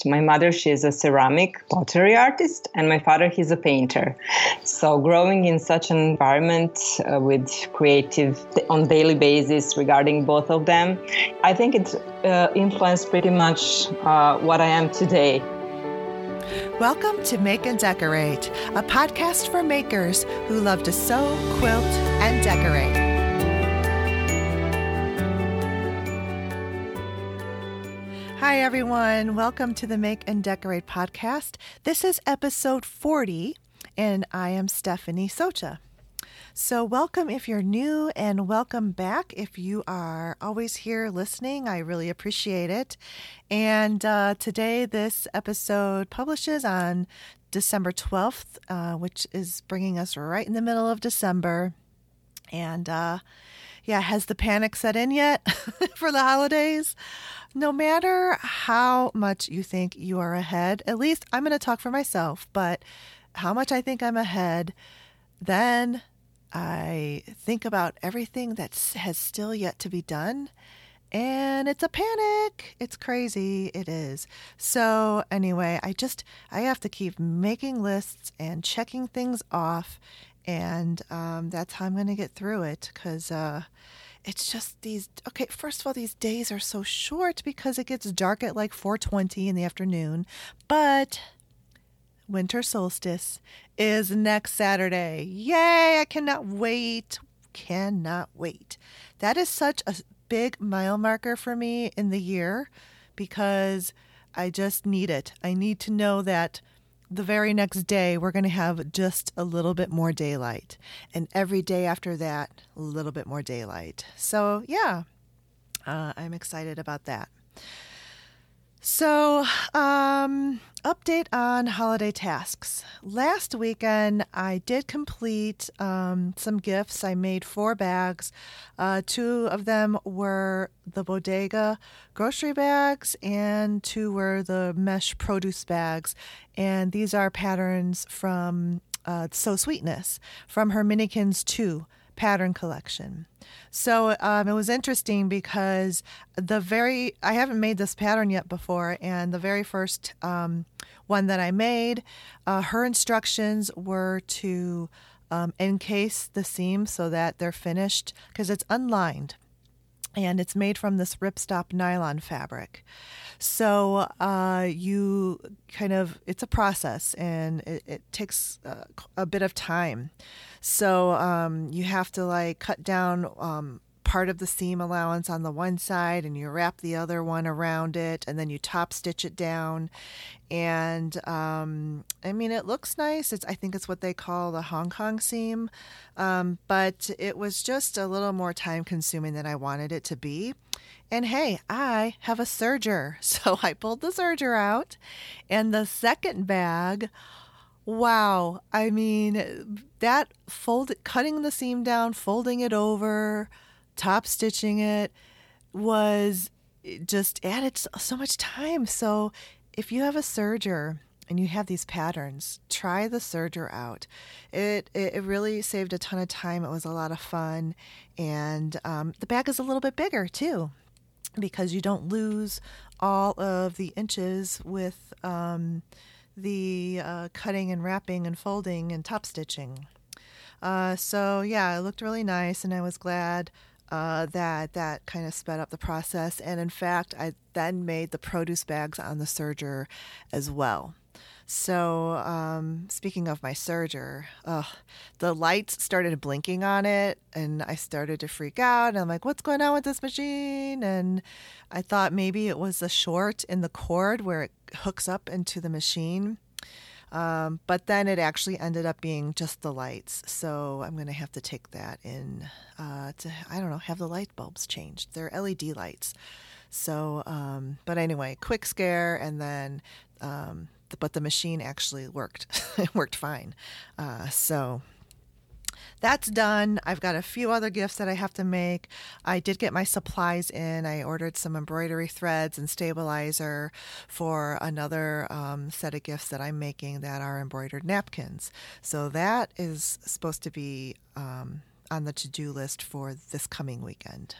artist. My mother, she is a ceramic pottery artist, and my father, he's a painter. So growing in such an environment uh, with creative on daily basis regarding both of them, I think it uh, influenced pretty much uh, what I am today. Welcome to Make and Decorate, a podcast for makers who love to sew, quilt, and decorate. Hi, everyone. Welcome to the Make and Decorate podcast. This is episode 40, and I am Stephanie Socha. So, welcome if you're new, and welcome back if you are always here listening. I really appreciate it. And uh, today, this episode publishes on December 12th, uh, which is bringing us right in the middle of December. And uh, yeah, has the panic set in yet for the holidays? No matter how much you think you are ahead, at least I'm going to talk for myself, but how much I think I'm ahead, then I think about everything that has still yet to be done. And it's a panic. It's crazy. It is. So, anyway, I just, I have to keep making lists and checking things off. And um, that's how I'm going to get through it because, uh, it's just these okay first of all these days are so short because it gets dark at like 4:20 in the afternoon but winter solstice is next Saturday. Yay, I cannot wait. Cannot wait. That is such a big mile marker for me in the year because I just need it. I need to know that the very next day we're going to have just a little bit more daylight. And every day after that, a little bit more daylight. So, yeah, uh, I'm excited about that. So, um, update on holiday tasks. Last weekend, I did complete um, some gifts. I made four bags. Uh, two of them were the bodega grocery bags, and two were the mesh produce bags. And these are patterns from uh, Sew Sweetness from her Minikins 2 pattern collection. So um, it was interesting because the very, I haven't made this pattern yet before, and the very first um, one that I made, uh, her instructions were to um, encase the seam so that they're finished because it's unlined and it's made from this ripstop nylon fabric. So uh, you kind of, it's a process and it, it takes uh, a bit of time. So um, you have to like cut down um, part of the seam allowance on the one side and you wrap the other one around it and then you top stitch it down. And um, i mean it looks nice. It's i think it's what they call the hong kong seam. Um, but it was just a little more time consuming than i wanted it to be. And hey i have a serger. So i pulled the serger out and the second bag wow. I mean that fold cutting the seam down folding it over top stitching it was just added so much time. So if you have a serger and you have these patterns, try the serger out. It, it really saved a ton of time. It was a lot of fun. And um, the bag is a little bit bigger too because you don't lose all of the inches with um, the uh, cutting and wrapping and folding and top stitching. Uh, so yeah, it looked really nice, and I was glad uh, that that kind of sped up the process. And in fact, I then made the produce bags on the serger as well. So, um, speaking of my serger, the lights started blinking on it, and I started to freak out. And I'm like, "What's going on with this machine?" And I thought maybe it was a short in the cord where it hooks up into the machine. Um, but then it actually ended up being just the lights. So I'm going to have to take that in uh, to, I don't know, have the light bulbs changed. They're LED lights. So, um, but anyway, quick scare, and then, um, but the machine actually worked. it worked fine. Uh, so that's done. I've got a few other gifts that I have to make. I did get my supplies in. I ordered some embroidery threads and stabilizer for another um, set of gifts that I'm making that are embroidered napkins. So that is supposed to be um, on the to do list for this coming weekend.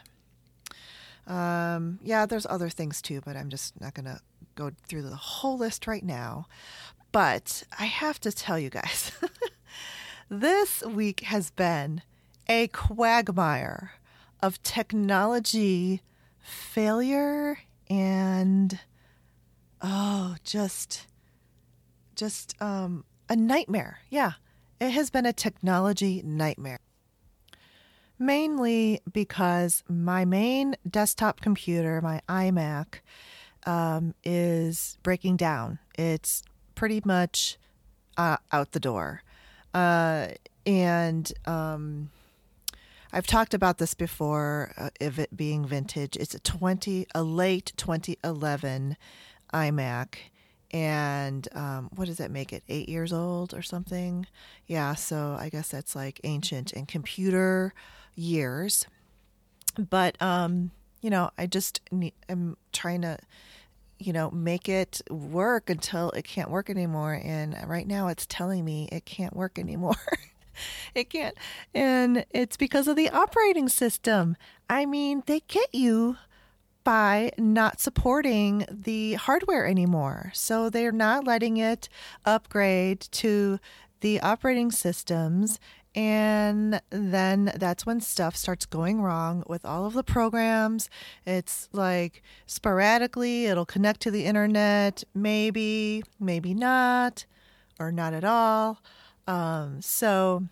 Um, yeah, there's other things too, but I'm just not going to go through the whole list right now, but I have to tell you guys this week has been a quagmire of technology failure and oh just just um a nightmare. Yeah it has been a technology nightmare. Mainly because my main desktop computer my imac um, is breaking down. It's pretty much uh, out the door uh, and um, I've talked about this before uh, of it being vintage. It's a 20 a late 2011 iMac and um, what does that make it? 8 years old or something? Yeah, so I guess that's like ancient in computer years. But um, you know, I just need, I'm trying to you know, make it work until it can't work anymore. And right now it's telling me it can't work anymore. it can't. And it's because of the operating system. I mean, they get you by not supporting the hardware anymore. So they're not letting it upgrade to the operating systems. And then that's when stuff starts going wrong with all of the programs. It's like sporadically, it'll connect to the internet, maybe, maybe not, or not at all. Um, so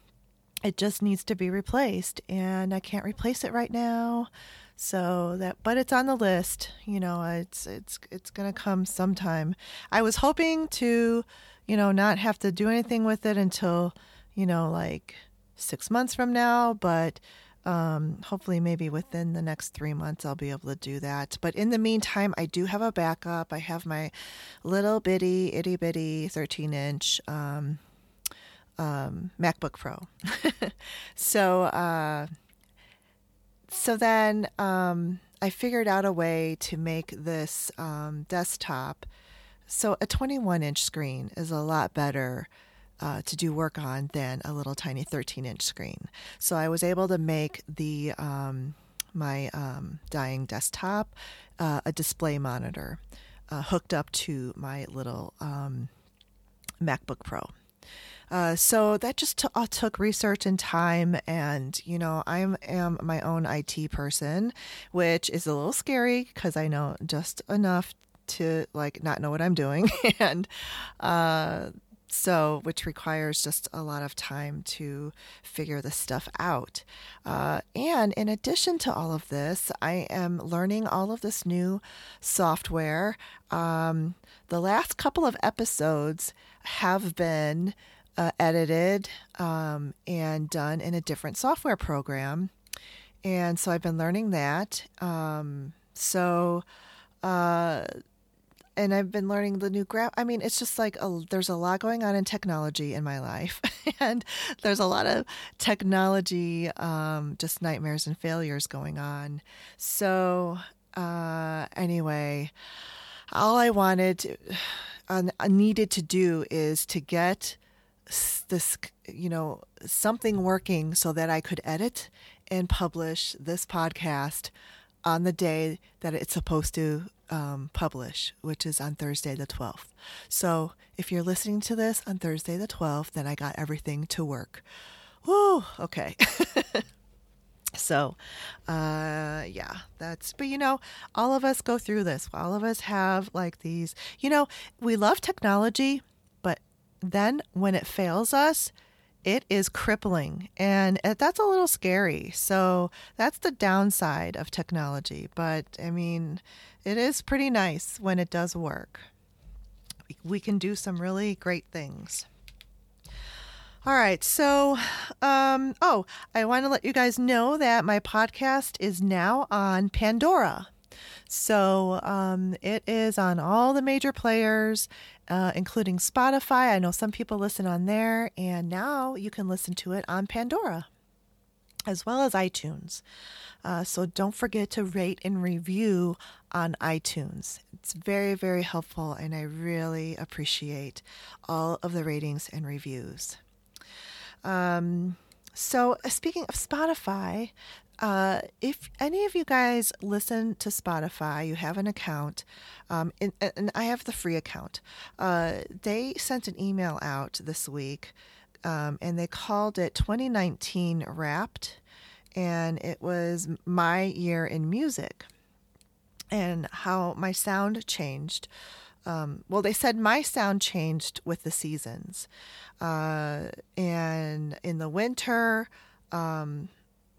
it just needs to be replaced, and I can't replace it right now. So that, but it's on the list. You know, it's it's it's gonna come sometime. I was hoping to, you know, not have to do anything with it until, you know, like six months from now, but. Um, hopefully, maybe within the next three months, I'll be able to do that. But in the meantime, I do have a backup. I have my little bitty, itty bitty 13 inch um, um, MacBook Pro. so, uh, so then um, I figured out a way to make this um, desktop. So a 21 inch screen is a lot better uh, to do work on than a little tiny 13 inch screen. So I was able to make the um, my um, dying desktop uh, a display monitor uh, hooked up to my little um, MacBook Pro. Uh, so that just t- uh, took research and time. And, you know, I am my own IT person, which is a little scary because I know just enough to like not know what I'm doing. and, uh, so which requires just a lot of time to figure this stuff out uh, and in addition to all of this i am learning all of this new software um, the last couple of episodes have been uh, edited um, and done in a different software program. And so I've been learning that. Um, so, uh, and I've been learning the new graph. I mean, it's just like a, there's a lot going on in technology in my life, and there's a lot of technology, um, just nightmares and failures going on. So, uh, anyway, all I wanted, uh, needed to do is to get this you know something working so that I could edit and publish this podcast on the day that it's supposed to um, publish, which is on Thursday the 12th. So if you're listening to this on Thursday the 12th, then I got everything to work. Whoa, okay. so, uh, yeah, that's, but you know, all of us go through this. All of us have like these, you know, we love technology but then when it fails us, it is crippling and that's a little scary. So that's the downside of technology. But I mean, it is pretty nice when it does work. We can do some really great things. All right. So, um, oh, I want to let you guys know that my podcast is now on Pandora. So um, it is on all the major players, uh, including Spotify. I know some people listen on there, and now you can listen to it on Pandora as well as iTunes. Uh, so don't forget to rate and review on iTunes. It's very, very helpful, and I really appreciate all of the ratings and reviews. Um, So, uh, speaking of Spotify, uh, if any of you guys listen to Spotify, you have an account, um, and, and, I have the free account. Uh, they sent an email out this week, um, and they called it 2019 Wrapped, and it was my year in music and how my sound changed. Um, well, they said my sound changed with the seasons. Uh, and in the winter, um,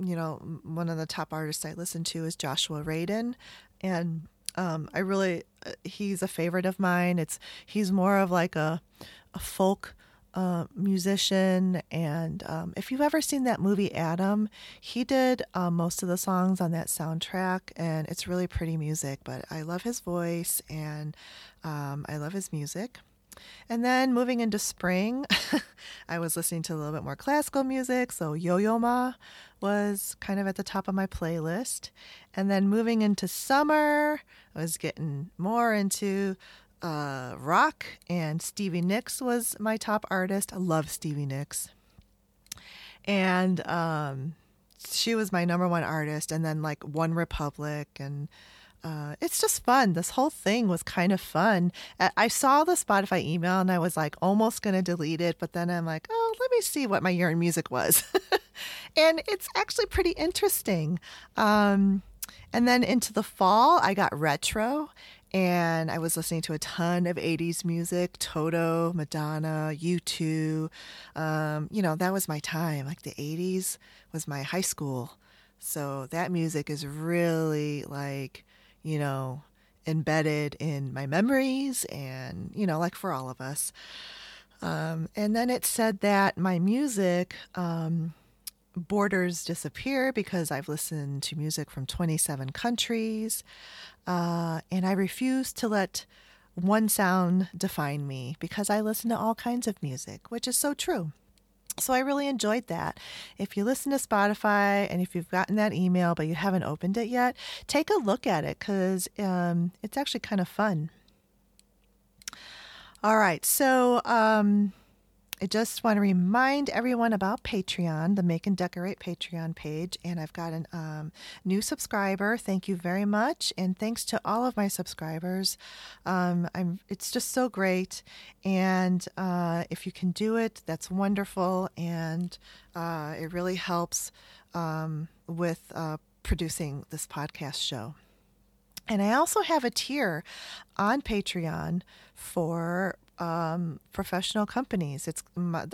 you know, one of the top artists I listen to is Joshua Radin, and um, I really uh, he's a favorite of mine. It's he's more of like a a folk uh, musician, and um, if you've ever seen that movie Adam, he did uh, most of the songs on that soundtrack, and it's really pretty music. But I love his voice, and um, I love his music. And then moving into spring, I was listening to a little bit more classical music. So Yo Yo Ma was kind of at the top of my playlist. And then moving into summer, I was getting more into uh, rock, and Stevie Nicks was my top artist. I love Stevie Nicks. And um, she was my number one artist. And then like One Republic and uh, it's just fun. This whole thing was kind of fun. I saw the Spotify email and I was like almost going to delete it, but then I'm like, oh, let me see what my year in music was. and it's actually pretty interesting. Um, and then into the fall, I got retro and I was listening to a ton of 80s music Toto, Madonna, U2. Um, you know, that was my time. Like the 80s was my high school. So that music is really like you know, embedded in my memories and, you know, like for all of us. Um, and then it said that my music um, borders disappear because I've listened to music from 27 countries. Uh, and I refuse to let one sound define me because I listen to all kinds of music, which is so true. So I really enjoyed that. If you listen to Spotify and if you've gotten that email but you haven't opened it yet, take a look at it because um, it's actually kind of fun. All right, so um, I just want to remind everyone about Patreon, the Make and Decorate Patreon page. And I've got a um, new subscriber. Thank you very much. And thanks to all of my subscribers. Um, I'm, it's just so great. And uh, if you can do it, that's wonderful. And uh, it really helps um, with uh, producing this podcast show. And I also have a tier on Patreon for um, professional companies. It's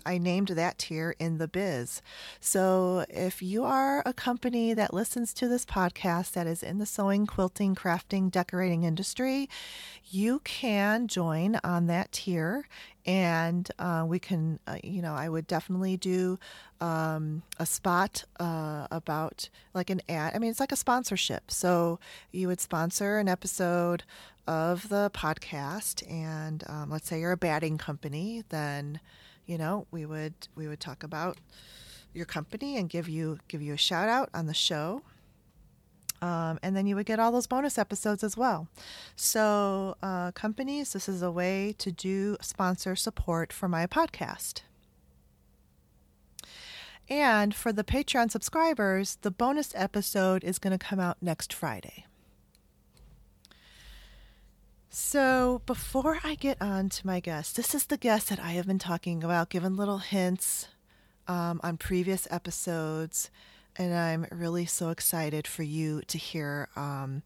I named that tier in the biz. So if you are a company that listens to this podcast that is in the sewing, quilting, crafting, decorating industry, you can join on that tier and uh, we can, uh, you know, I would definitely do um, a spot uh, about like an ad. I mean, it's like a sponsorship. So you would sponsor an episode of the podcast, and um, let's say you're a batting company, then you know we would we would talk about your company and give you give you a shout out on the show. Um, and then you would get all those bonus episodes as well. So, uh, companies, this is a way to do sponsor support for my podcast. And for the Patreon subscribers, the bonus episode is going to come out next Friday. So, before I get on to my guest, this is the guest that I have been talking about, given little hints um, on previous episodes. And I'm really so excited for you to hear um,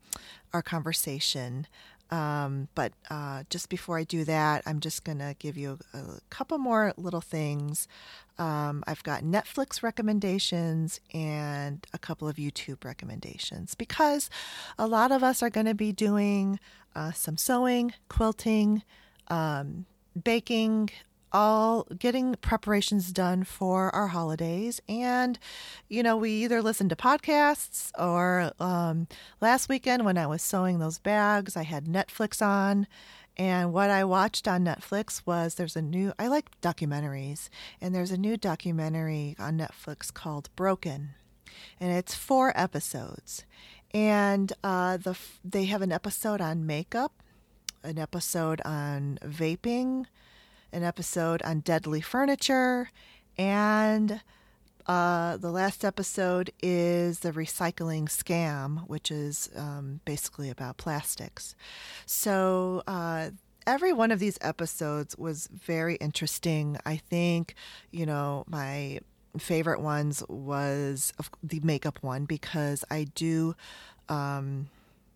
our conversation. Um, but uh, just before I do that, I'm just going to give you a, a, couple more little things. Um, I've got Netflix recommendations and a couple of YouTube recommendations because a lot of us are going to be doing uh, some sewing, quilting, um, baking, all getting preparations done for our holidays. And, you know, we either listen to podcasts or um, last weekend when I was sewing those bags, I had Netflix on. And what I watched on Netflix was there's a new, I like documentaries, and there's a new documentary on Netflix called Broken. And it's four episodes. And uh, the they have an episode on makeup, an episode on vaping, an episode on deadly furniture, and uh, the last episode is the recycling scam, which is um, basically about plastics. So, uh, every one of these episodes was very interesting. I think, you know, my favorite ones was the makeup one because I do. Um,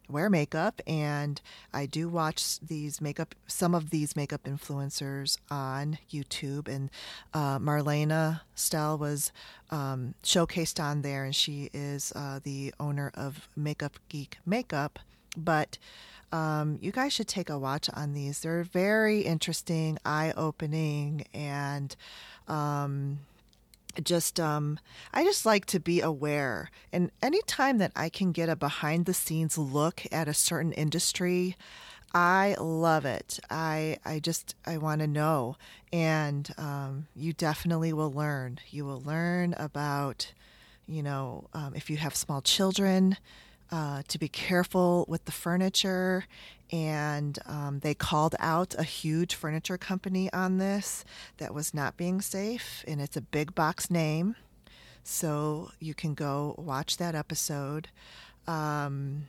wear makeup and I do watch these makeup some of these makeup influencers on YouTube and uh, Marlena Stell was um, showcased on there and she is uh, the owner of Makeup Geek Makeup but um, you guys should take a watch on these. They're very interesting eye-opening and um, just um, I just like to be aware. And anytime that I can get a behind the scenes look at a certain industry, I love it. I I just I want to know, and um, you definitely will learn. You will learn about, you know, um, if you have small children, uh, to be careful with the furniture. And um, they called out a huge furniture company on this that was not being safe, and it's a big box name. So you can go watch that episode. Um,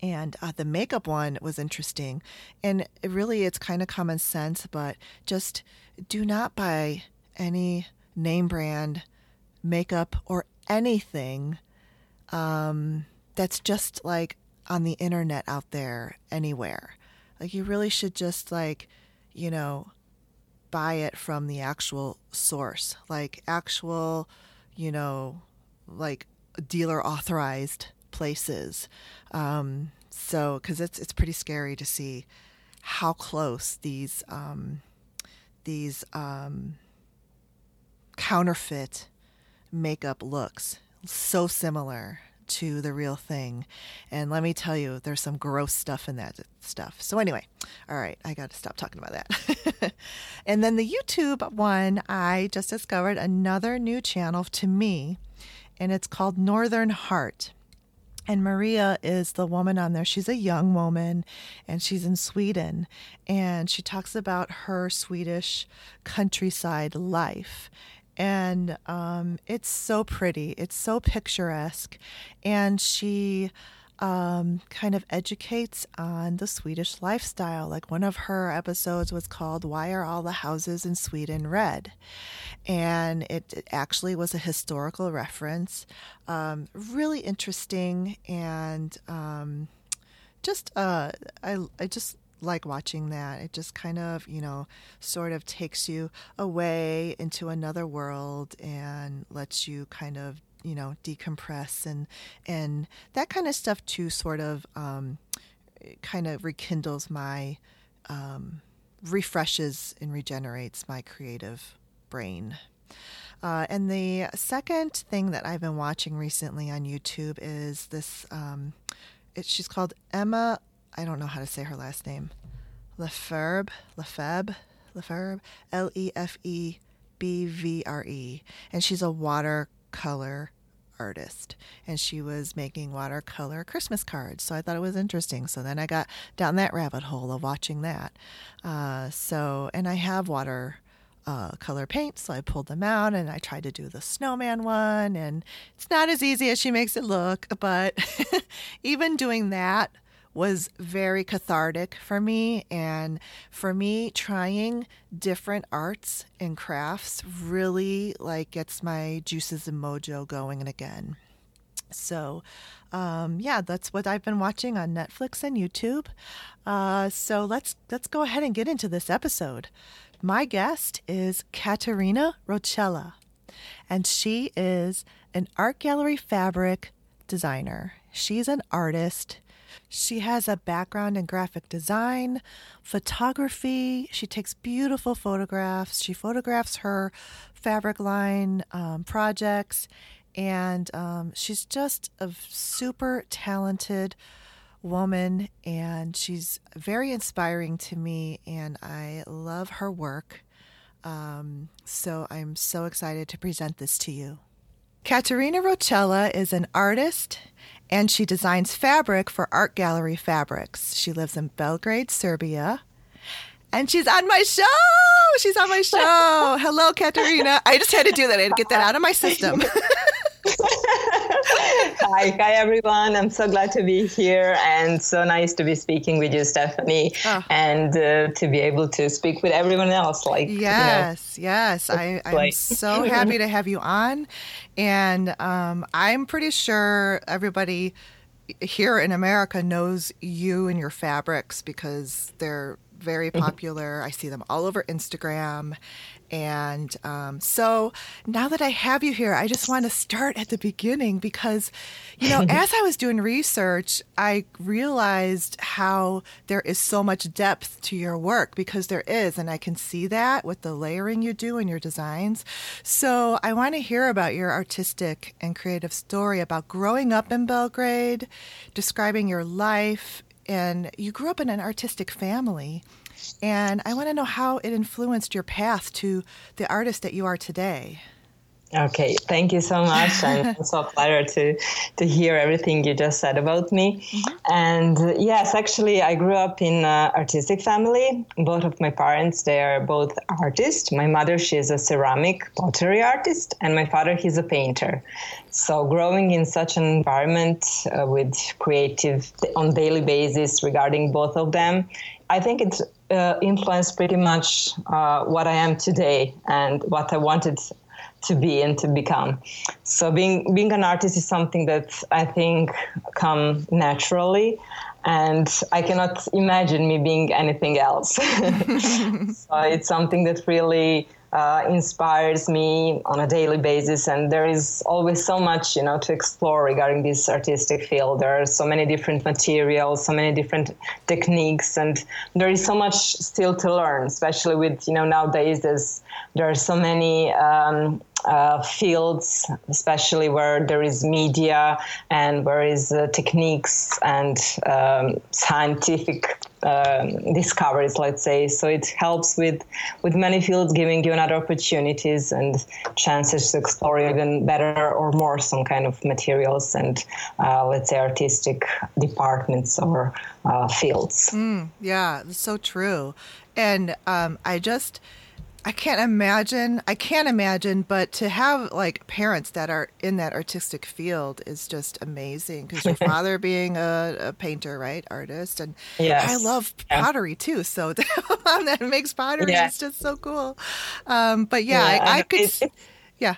and uh, the makeup one was interesting. And it really, it's kind of common sense, but just do not buy any name brand makeup or anything um, that's just like on the internet out there anywhere. Like you really should just like, you know, buy it from the actual source, like actual, you know, like dealer authorized places. Um, so, because it's it's pretty scary to see how close these um, these um, counterfeit makeup looks. So similar to the real thing. And let me tell you, there's some gross stuff in that stuff. So, anyway, all right, I got to stop talking about that. and then the YouTube one, I just discovered another new channel to me, and it's called Northern Heart. And Maria is the woman on there. She's a young woman and she's in Sweden. And she talks about her Swedish countryside life and um, it's so pretty. It's so picturesque, and she um, kind of educates on the Swedish lifestyle. Like one of her episodes was called "Why Are All the Houses in Sweden Red?" and it, it actually was a historical reference. Um, really interesting and um, just uh, I I just like watching that. It just kind of, you know, sort of takes you away into another world and lets you kind of, you know, decompress and and that kind of stuff too. Sort of, um, kind of rekindles my, um, refreshes and regenerates my creative brain. Uh, and the second thing that I've been watching recently on YouTube is this. Um, it, she's called Emma I don't know how to say her last name. Lefebvre, Lefebvre, Lefebvre, L E F E B V R E. And she's a watercolor artist and she was making watercolor Christmas cards. So I thought it was interesting. So then I got down that rabbit hole of watching that. Uh, so, and I have water uh, color paint, so I pulled them out and I tried to do the snowman one. And it's not as easy as she makes it look, but even doing that, was very cathartic for me. And for me, trying different arts and crafts really like gets my juices and mojo going again. So, um, yeah, that's what I've been watching on Netflix and YouTube. Uh, so let's let's go ahead and get into this episode. My guest is Katarina Roccella, and she is an art gallery fabric designer. She's an artist. She has a background in graphic design, photography. She takes beautiful photographs. She photographs her fabric line um, projects, and um, she's just a super talented woman, and she's very inspiring to me, and I love her work. Um, so I'm so excited to present this to you. Katarina Roccella is an artist and she designs fabric for Art Gallery Fabrics. She lives in Belgrade, Serbia. And she's on my show! she's on my show. Hello, Katarina. I just had to do that. I had to get that out of my system. hi, hi everyone. I'm so glad to be here and so nice to be speaking with you, Stephanie, oh. and uh, to be able to speak with everyone else. Like yes, you know, yes, I, I'm so happy to have you on, and um, I'm pretty sure everybody here in America knows you and your fabrics because they're very mm-hmm. popular. I see them all over Instagram. And um, so now that I have you here, I just want to start at the beginning because, you know, as I was doing research, I realized how there is so much depth to your work because there is. And I can see that with the layering you do in your designs. So I want to hear about your artistic and creative story about growing up in Belgrade, describing your life. And you grew up in an artistic family. And I want to know how it influenced your path to the artist that you are today. Okay, thank you so much, I'm so pleasure to to hear everything you just said about me. Mm-hmm. And uh, yes, actually, I grew up in an artistic family. Both of my parents they are both artists. My mother she is a ceramic pottery artist, and my father he's a painter. So growing in such an environment uh, with creative on daily basis regarding both of them, I think it's uh, influenced pretty much uh, what I am today and what I wanted to be and to become. So being being an artist is something that I think come naturally and I cannot imagine me being anything else. so it's something that really uh, inspires me on a daily basis. And there is always so much you know to explore regarding this artistic field. There are so many different materials so many different techniques and there is so much still to learn especially with you know nowadays there's there are so many um, uh, fields, especially where there is media and where is uh, techniques and um, scientific um, discoveries, let's say. So it helps with with many fields, giving you another opportunities and chances to explore even better or more some kind of materials and uh, let's say artistic departments or uh, fields. Mm, yeah, so true. And um, I just I can't imagine. I can't imagine, but to have like parents that are in that artistic field is just amazing. Because your father being a, a, painter, right, artist, and yes. I love pottery too. So mom that makes pottery yeah. is just so cool. Um, but yeah, yeah I, I, could. Yeah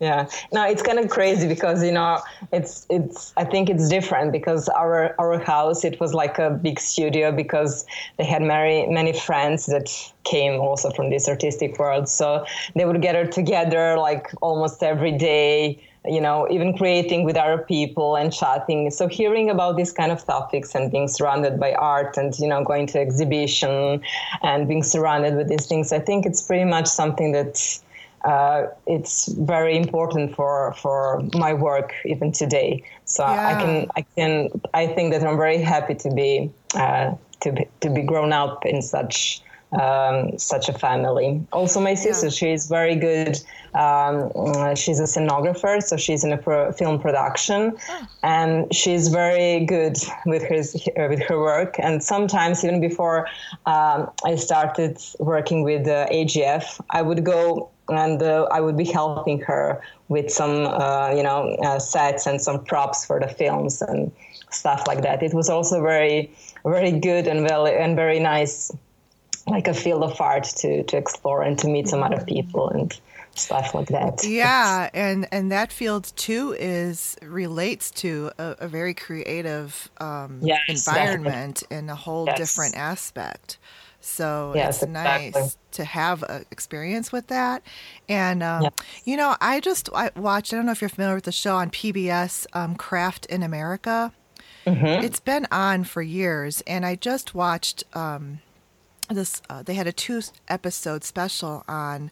yeah. No it's kind of crazy because you know it's it's i think it's different because our our house it was like a big studio because they had many many friends that came also from this artistic world. So they would gather together like almost every day you know even creating with other people and chatting. So hearing about these kind of topics and being surrounded by art and you know going to exhibition and being surrounded with these things i think it's pretty much something that uh, it's very important for for my work even today. So yeah. I can I can I think that I'm very happy to be uh, to be, to be grown up in such um, such a family. Also, my sister, yeah. she's very good. Um, she's a scenographer, so she's in a pro- film production, oh. and she's very good with her with her work. And sometimes, even before um, I started working with uh, AGF, I would go and uh, I would be helping her with some, uh, you know, uh, sets and some props for the films and stuff like that. It was also very, very good and well and very nice, like a field of art to to explore and to meet some other people and stuff like that. Yeah, and and that field too is relates to a, a very creative um, yes, environment definitely. in a whole yes. different aspect. So yes, it's nice exactly. to have an experience with that. And, um, yes. you know, I just I watched, I don't know if you're familiar with the show on PBS, um, Craft in America. Mm-hmm. It's been on for years. And I just watched um, this, uh, they had a two episode special on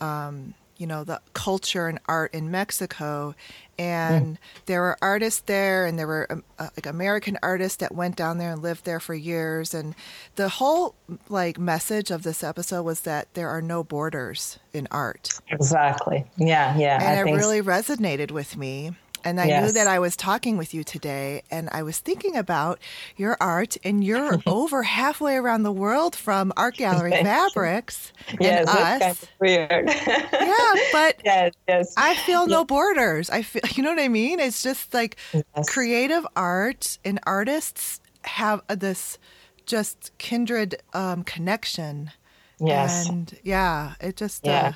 um, you know the culture and art in Mexico, and mm. there were artists there, and there were um, uh, like American artists that went down there and lived there for years, and the whole like message of this episode was that there are no borders in art. Exactly. Yeah, yeah. And I it really so. resonated with me. And I Yes. knew that I was talking with you today, and I was thinking about your art, and you're over halfway around the world from Art Gallery Fabrics yes, and us. kind of weird. yeah, but yes, yes. I feel no borders. I feel, you know what I mean? It's just like Yes. creative art and artists have this just kindred um, connection. yes. And yeah, it just, Yeah. uh,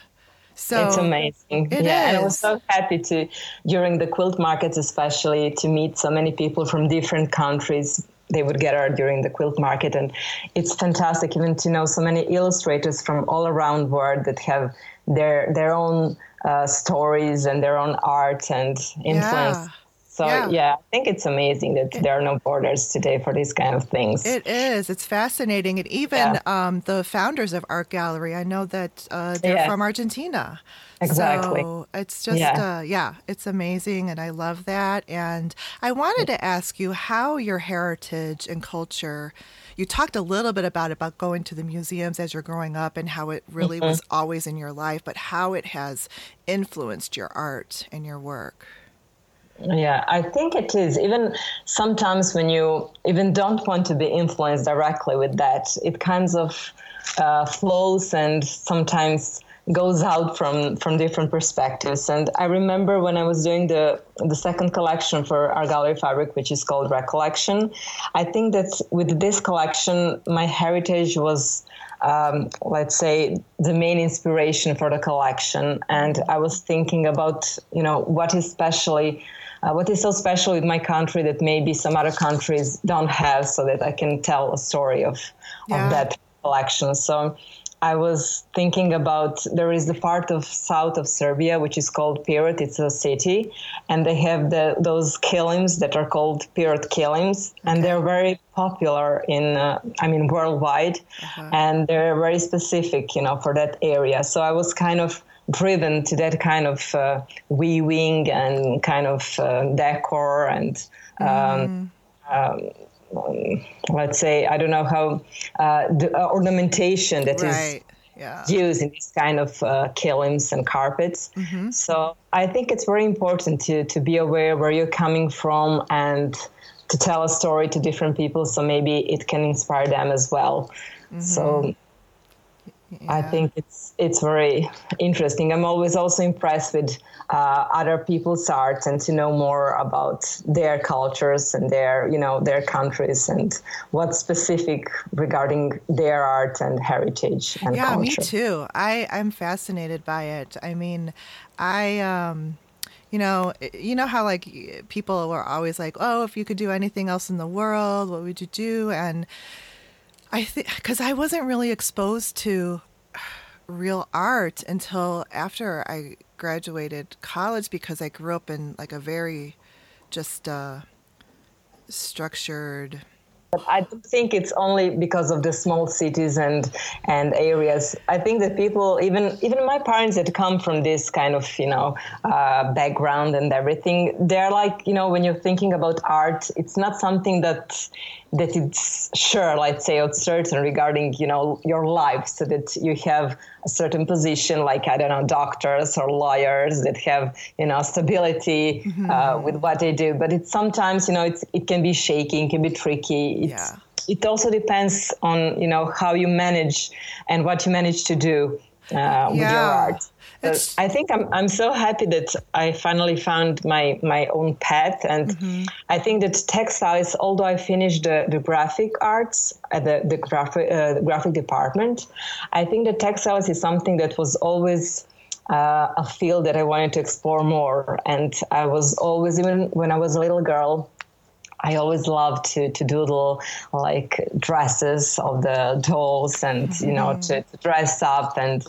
so it's amazing. It yeah, and I was so happy to during the quilt markets especially to meet so many people from different countries. They would gather during the quilt market and it's fantastic even to know so many illustrators from all around the world that have their their own uh, stories and their own art and influence. Yeah. So Yeah. yeah. I think it's amazing that there are no borders today for these kind of things. It is. It's fascinating. And even Yeah. um, the founders of Art Gallery, I know that uh, they're Yeah. from Argentina. Exactly. So it's just, Yeah. Uh, yeah, it's amazing. And I love that. And I wanted to ask you how your heritage and culture. You talked a little bit about about going to the museums as you're growing up and how it really Mm-hmm. was always in your life, but how it has influenced your art and your work. Yeah, I think it is. Even sometimes when you even don't want to be influenced directly with that, it kinds of uh, flows and sometimes goes out from from different perspectives. And I remember when I was doing the the second collection for Art Gallery fabric, which is called Recollection. I think that with this collection, my heritage was um, let's say the main inspiration for the collection and i was thinking about you know what is specially uh, what is so special with my country that maybe some other countries don't have so that i can tell a story of, Yeah. of that collection so I was thinking about there is the part of south of Serbia which is called Pirot. It's a city, and they have the those kilims that are called Pirot kilims, and they're very popular in uh, I mean worldwide, and they're very specific, you know, for that area. So I was kind of driven to that kind of uh, weaving and kind of uh, decor and. Um, um, um, let's say I don't know how uh, the uh, ornamentation that is Right. Yeah. used in these kind of uh, kilims and carpets. So I think it's very important to to be aware where you're coming from and to tell a story to different people, so maybe it can inspire them as well. So I think it's it's very interesting. I'm always also impressed with uh, other people's art and to know more about their cultures and their you know their countries and what's specific regarding their art and heritage and yeah culture. me too i i'm fascinated by it i mean i um you know you know how like people were always like oh if you could do anything else in the world what would you do and i think because i wasn't really exposed to real art until after i graduated college because i grew up in like a very just uh structured I don't think it's only because of the small cities and and areas. I think that people, even even my parents that come from this kind of you know uh, background and everything, they're like you know when you're thinking about art, it's not something that that it's sure, let's say, or certain regarding you know your life, so that you have a certain position, like I don't know, doctors or lawyers that have you know stability uh, with what they do. But it's sometimes you know it's it can be shaky, it can be tricky. It's, Yeah. It also depends on you know how you manage and what you manage to do uh, with your Yeah. art. It's- I think I'm I'm so happy that I finally found my my own path, and Mm-hmm. I think that textiles. Although I finished the, the graphic arts at the the graphic uh, graphic department, I think that textiles is something that was always uh, a field that I wanted to explore more, and I was always even when I was a little girl. I always loved to, to doodle like dresses of the dolls and you know to, to dress up and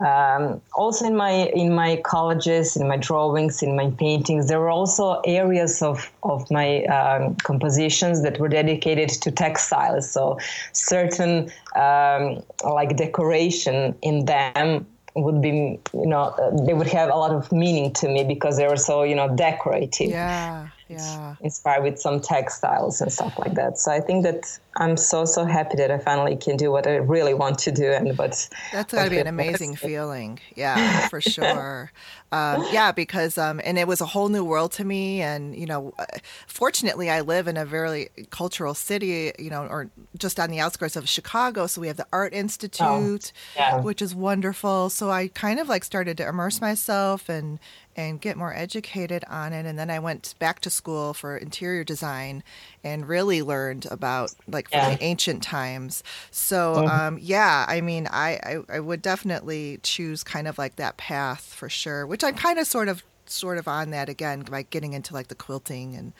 um, also in my in my colleges in my drawings in my paintings there were also areas of of my um, compositions that were dedicated to textiles. So certain um, like decoration in them would be you know they would have a lot of meaning to me because they were so you know decorative. Yeah yeah. inspired with some textiles and stuff like that. So I think that I'm so so happy that I finally can do what I really want to do, and but that's got to be an amazing feeling. Yeah, for sure. Um, yeah, because um, and it was a whole new world to me, and you know, uh, fortunately, I live in a very cultural city, you know, or just on the outskirts of Chicago. So we have the Art Institute, oh, yeah. which is wonderful. So I kind of like started to immerse myself and and get more educated on it. And then I went back to school for interior design and really learned about like from yeah. the ancient times. So mm-hmm. um, yeah, I mean, I, I, I would definitely choose kind of like that path for sure, which I'm kind of sort of sort of on that again by getting into like the quilting and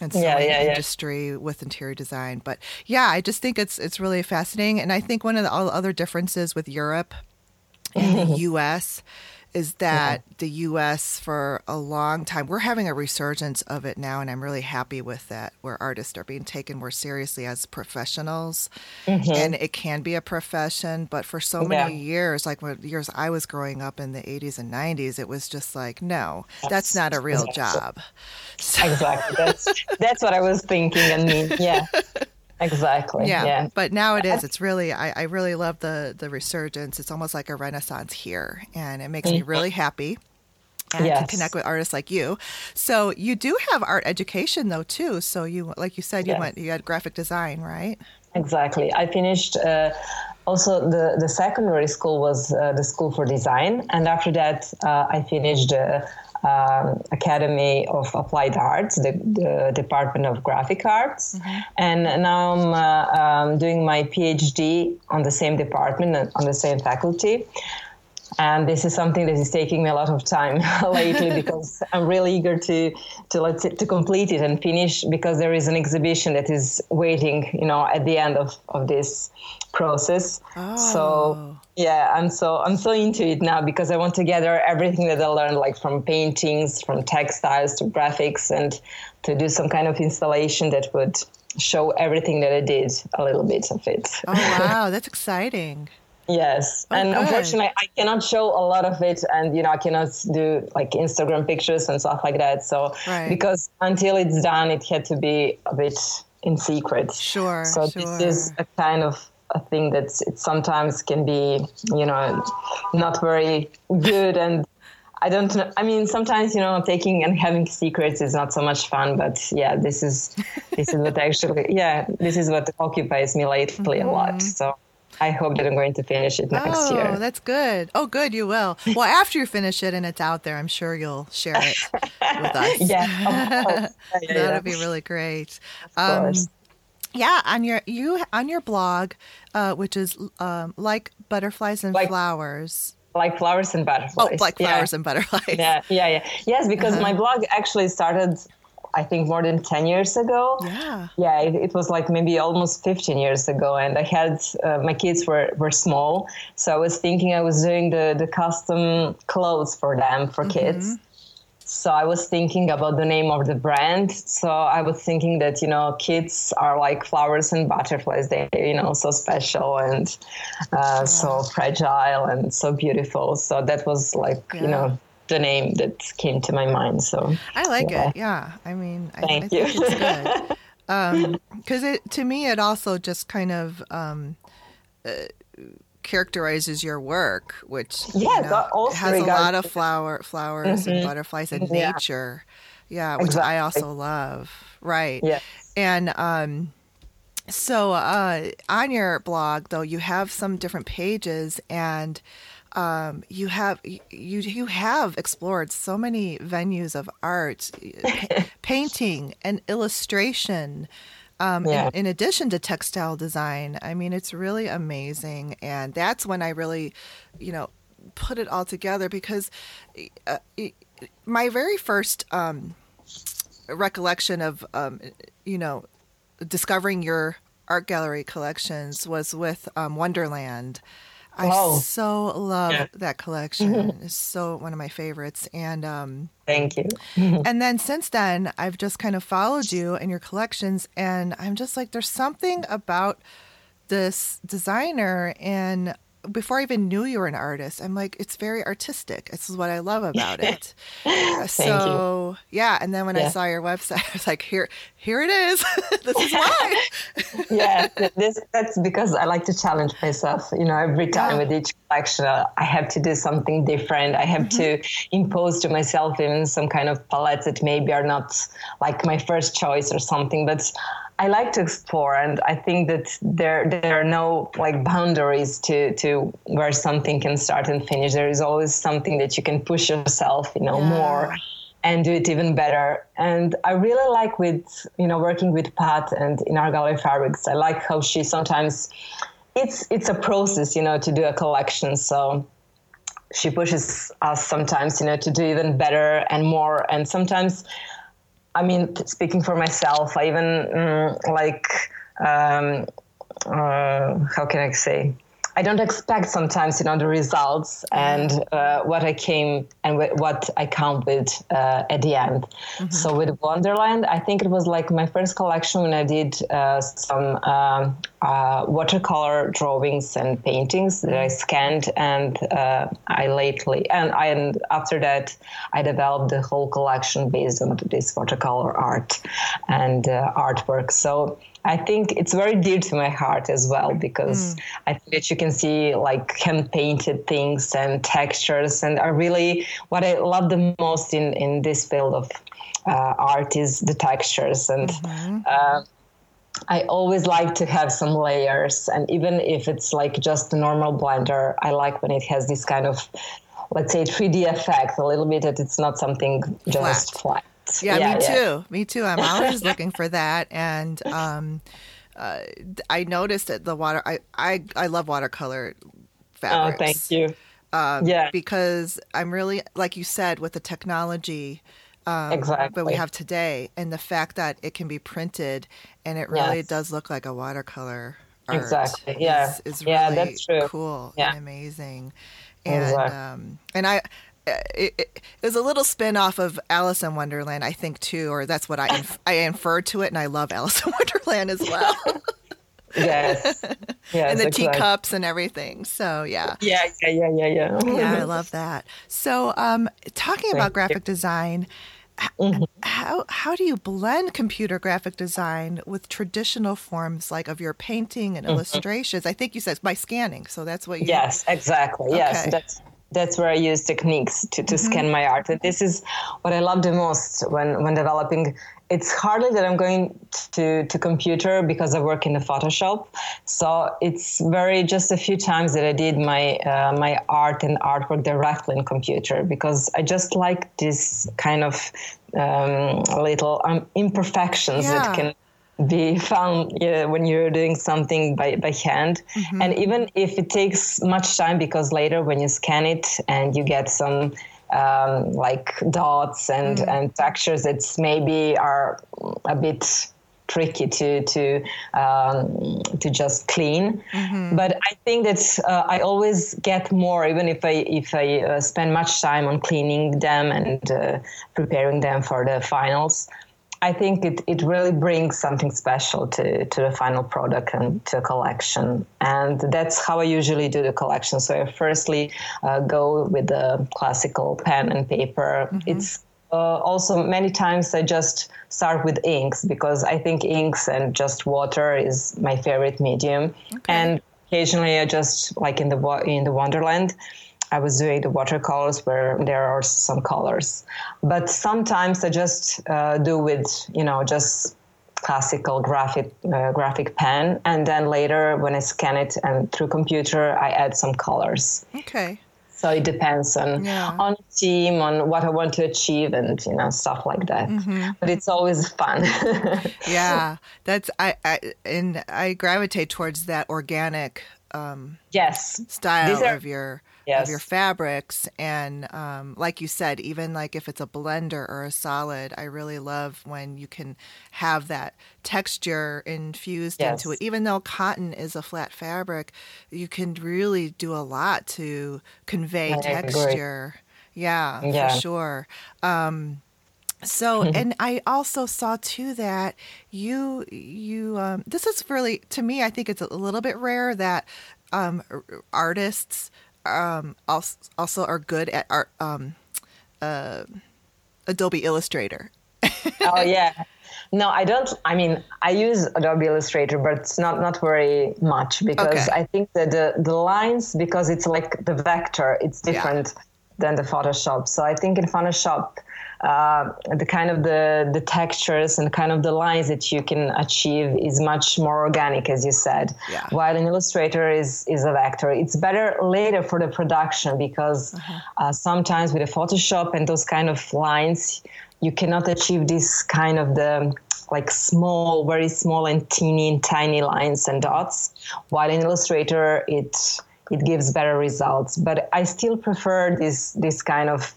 and sewing yeah, yeah, industry yeah. with interior design. But yeah, I just think it's it's really fascinating, and I think one of the all other differences with Europe and the U.S is that yeah. the U.S. for a long time we're having a resurgence of it now, and I'm really happy with that. Where artists are being taken more seriously as professionals, mm-hmm. and it can be a profession. But for so many yeah. years, like when years I was growing up in the 80s and 90s, it was just like, no, that's, that's not a real exactly. job. So. Exactly. That's that's what I was thinking. And me, yeah. Exactly. Yeah. yeah. But now it is. It's really. I, I really love the the resurgence. It's almost like a renaissance here, and it makes me really happy. And yes. to connect with artists like you. So you do have art education though too. So you, like you said, you yes. went. You had graphic design, right? Exactly. I finished. Uh, also, the, the secondary school was uh, the school for design, and after that, uh, I finished uh, um, Academy of Applied Arts, the, the Department of Graphic Arts. Mm-hmm. And now I'm uh, um, doing my PhD on the same department, on the same faculty and this is something that is taking me a lot of time lately because I'm really eager to to let it, to complete it and finish because there is an exhibition that is waiting, you know, at the end of, of this process. Oh. So yeah, I'm so I'm so into it now because I want to gather everything that I learned, like from paintings, from textiles to graphics, and to do some kind of installation that would show everything that I did, a little bit of it. Oh wow, that's exciting. Yes, oh, and good. unfortunately, I cannot show a lot of it, and you know, I cannot do like Instagram pictures and stuff like that. So, right. because until it's done, it had to be a bit in secret. Sure. So sure. this is a kind of a thing that it sometimes can be, you know, not very good and. I don't know. I mean, sometimes you know, taking and having secrets is not so much fun. But yeah, this is this is what actually, yeah, this is what occupies me lately mm-hmm. a lot. Mm-hmm. So I hope that I'm going to finish it next oh, year. Oh, that's good. Oh, good, you will. Well, after you finish it and it's out there, I'm sure you'll share it with us. yeah, that'll be really great. Um, yeah, on your you on your blog, uh, which is um, like butterflies and like, flowers like flowers and butterflies. Oh, like flowers yeah. and butterflies. Yeah, yeah, yeah. Yes, because uh-huh. my blog actually started I think more than 10 years ago. Yeah. Yeah, it, it was like maybe almost 15 years ago. And I had, uh, my kids were, were small. So I was thinking I was doing the, the custom clothes for them, for mm-hmm. kids. So I was thinking about the name of the brand. So I was thinking that, you know, kids are like flowers and butterflies. They're, you know, so special and uh, yeah. so fragile and so beautiful. So that was like, yeah. you know, the name that came to my mind. So I like yeah. it. Yeah, I mean, Thank I, I think it's good. because um, it to me it also just kind of um, uh, characterizes your work, which yes, you know, has a lot of flower flowers mm-hmm. and butterflies and yeah. nature. Yeah, which exactly. I also love. Right. Yes. And um, so uh, on your blog, though, you have some different pages and um, you have you you have explored so many venues of art, pa- painting and illustration. Um, yeah. in, in, addition to textile design, I mean, it's really amazing, and that's when I really, you know, put it all together because uh, my very first um, recollection of, um, you know, discovering your art gallery collections was with um, Wonderland. I oh. so love yeah. that collection. Mm-hmm. It's so one of my favorites. And um, thank you. and then since then, I've just kind of followed you and your collections, and I'm just like, there's something about this designer and before I even knew you were an artist, I'm like, it's very artistic. This is what I love about it. Uh, so you. yeah, and then when yeah. I saw your website, I was like, here, here it is. this is why. yeah, this that's because I like to challenge myself. You know, every time yeah. with each collection, I have to do something different. I have mm-hmm. to impose to myself even some kind of palettes that maybe are not like my first choice or something, but I like to explore, and I think that there there are no like boundaries to to where something can start and finish. There is always something that you can push yourself, you know, yeah. more and do it even better. And I really like with you know working with Pat and in Art Gallery fabrics. I like how she sometimes it's it's a process, you know, to do a collection. So she pushes us sometimes, you know, to do even better and more. And sometimes I mean, speaking for myself, I even mm, like, um, uh, how can I say? I don't expect sometimes, you know, the results and uh, what I came and what I come with uh, at the end. Mm-hmm. So with Wonderland, I think it was like my first collection when I did uh, some um, uh, watercolor drawings and paintings that I scanned, and uh, I lately and I and after that I developed the whole collection based on this watercolor art and uh, artwork. So I think it's very dear to my heart as well because mm. I think that you can see like hand painted things and textures, and I really what I love the most in in this field of uh, art is the textures and. Mm-hmm. I always like to have some layers, and even if it's like just a normal blender, I like when it has this kind of, let's say, 3D effect a little bit that it's not something just flat. flat. Yeah, yeah, me yeah. too. Me too. I'm always looking for that. And um, uh, I noticed that the water, I, I, I love watercolor fabrics. Oh, thank you. Um, yeah. Because I'm really, like you said, with the technology um, exactly. that we have today and the fact that it can be printed and it really yes. does look like a watercolor. exactly. Yeah. Is, is really yeah, that's true. cool yeah. and amazing. And, exactly. um, and I, it, it, was a little spin off of Alice in Wonderland, I think too, or that's what I inf- I inferred to it, and I love Alice in Wonderland as well. yes, yes, and the exactly. teacups and everything. So yeah, yeah, yeah, yeah, yeah, yeah. yeah, I love that. So, um, talking Thank about graphic you. design. Mm-hmm. How how do you blend computer graphic design with traditional forms like of your painting and mm-hmm. illustrations? I think you said by scanning, so that's what you. Yes, exactly. Okay. Yes, that's that's where I use techniques to, to mm-hmm. scan my art. And this is what I love the most when, when developing. It's hardly that I'm going to, to computer because I work in the Photoshop. So it's very just a few times that I did my uh, my art and artwork directly in computer because I just like this kind of um, little um, imperfections yeah. that can be found yeah, when you're doing something by, by hand. Mm-hmm. And even if it takes much time, because later when you scan it and you get some um, like dots and, mm-hmm. and textures that maybe are a bit tricky to to um, to just clean. Mm-hmm. But I think that uh, I always get more, even if I if I uh, spend much time on cleaning them and uh, preparing them for the finals. I think it, it really brings something special to, to the final product and to a collection. And that's how I usually do the collection. So I firstly uh, go with the classical pen and paper. Mm-hmm. It's uh, also many times I just start with inks because I think inks and just water is my favorite medium. Okay. And occasionally I just like in the in the Wonderland. I was doing the watercolors where there are some colors. But sometimes I just uh, do with, you know, just classical graphic uh, graphic pen and then later when I scan it and through computer I add some colors. Okay. So it depends on yeah. on team, on what I want to achieve, and you know stuff like that. Mm-hmm. But it's always fun. yeah, that's I, I and I gravitate towards that organic um, yes style are, of your yes. of your fabrics. And um, like you said, even like if it's a blender or a solid, I really love when you can have that texture infused yes. into it. Even though cotton is a flat fabric, you can really do a lot to convey I texture. Yeah, yeah, for sure. Um, so and i also saw too that you you um, this is really to me i think it's a little bit rare that um, artists um, also, also are good at art, um, uh, Adobe Illustrator. oh yeah. No, I don't. I mean, I use Adobe Illustrator, but it's not not very much because okay. I think that the the lines because it's like the vector, it's different yeah. than the Photoshop. So I think in Photoshop uh, the kind of the the textures and kind of the lines that you can achieve is much more organic, as you said. Yeah. While an illustrator is is a vector, it's better later for the production because uh-huh. uh, sometimes with a Photoshop and those kind of lines, you cannot achieve this kind of the like small, very small and teeny and tiny lines and dots. While in Illustrator, it it gives better results. But I still prefer this this kind of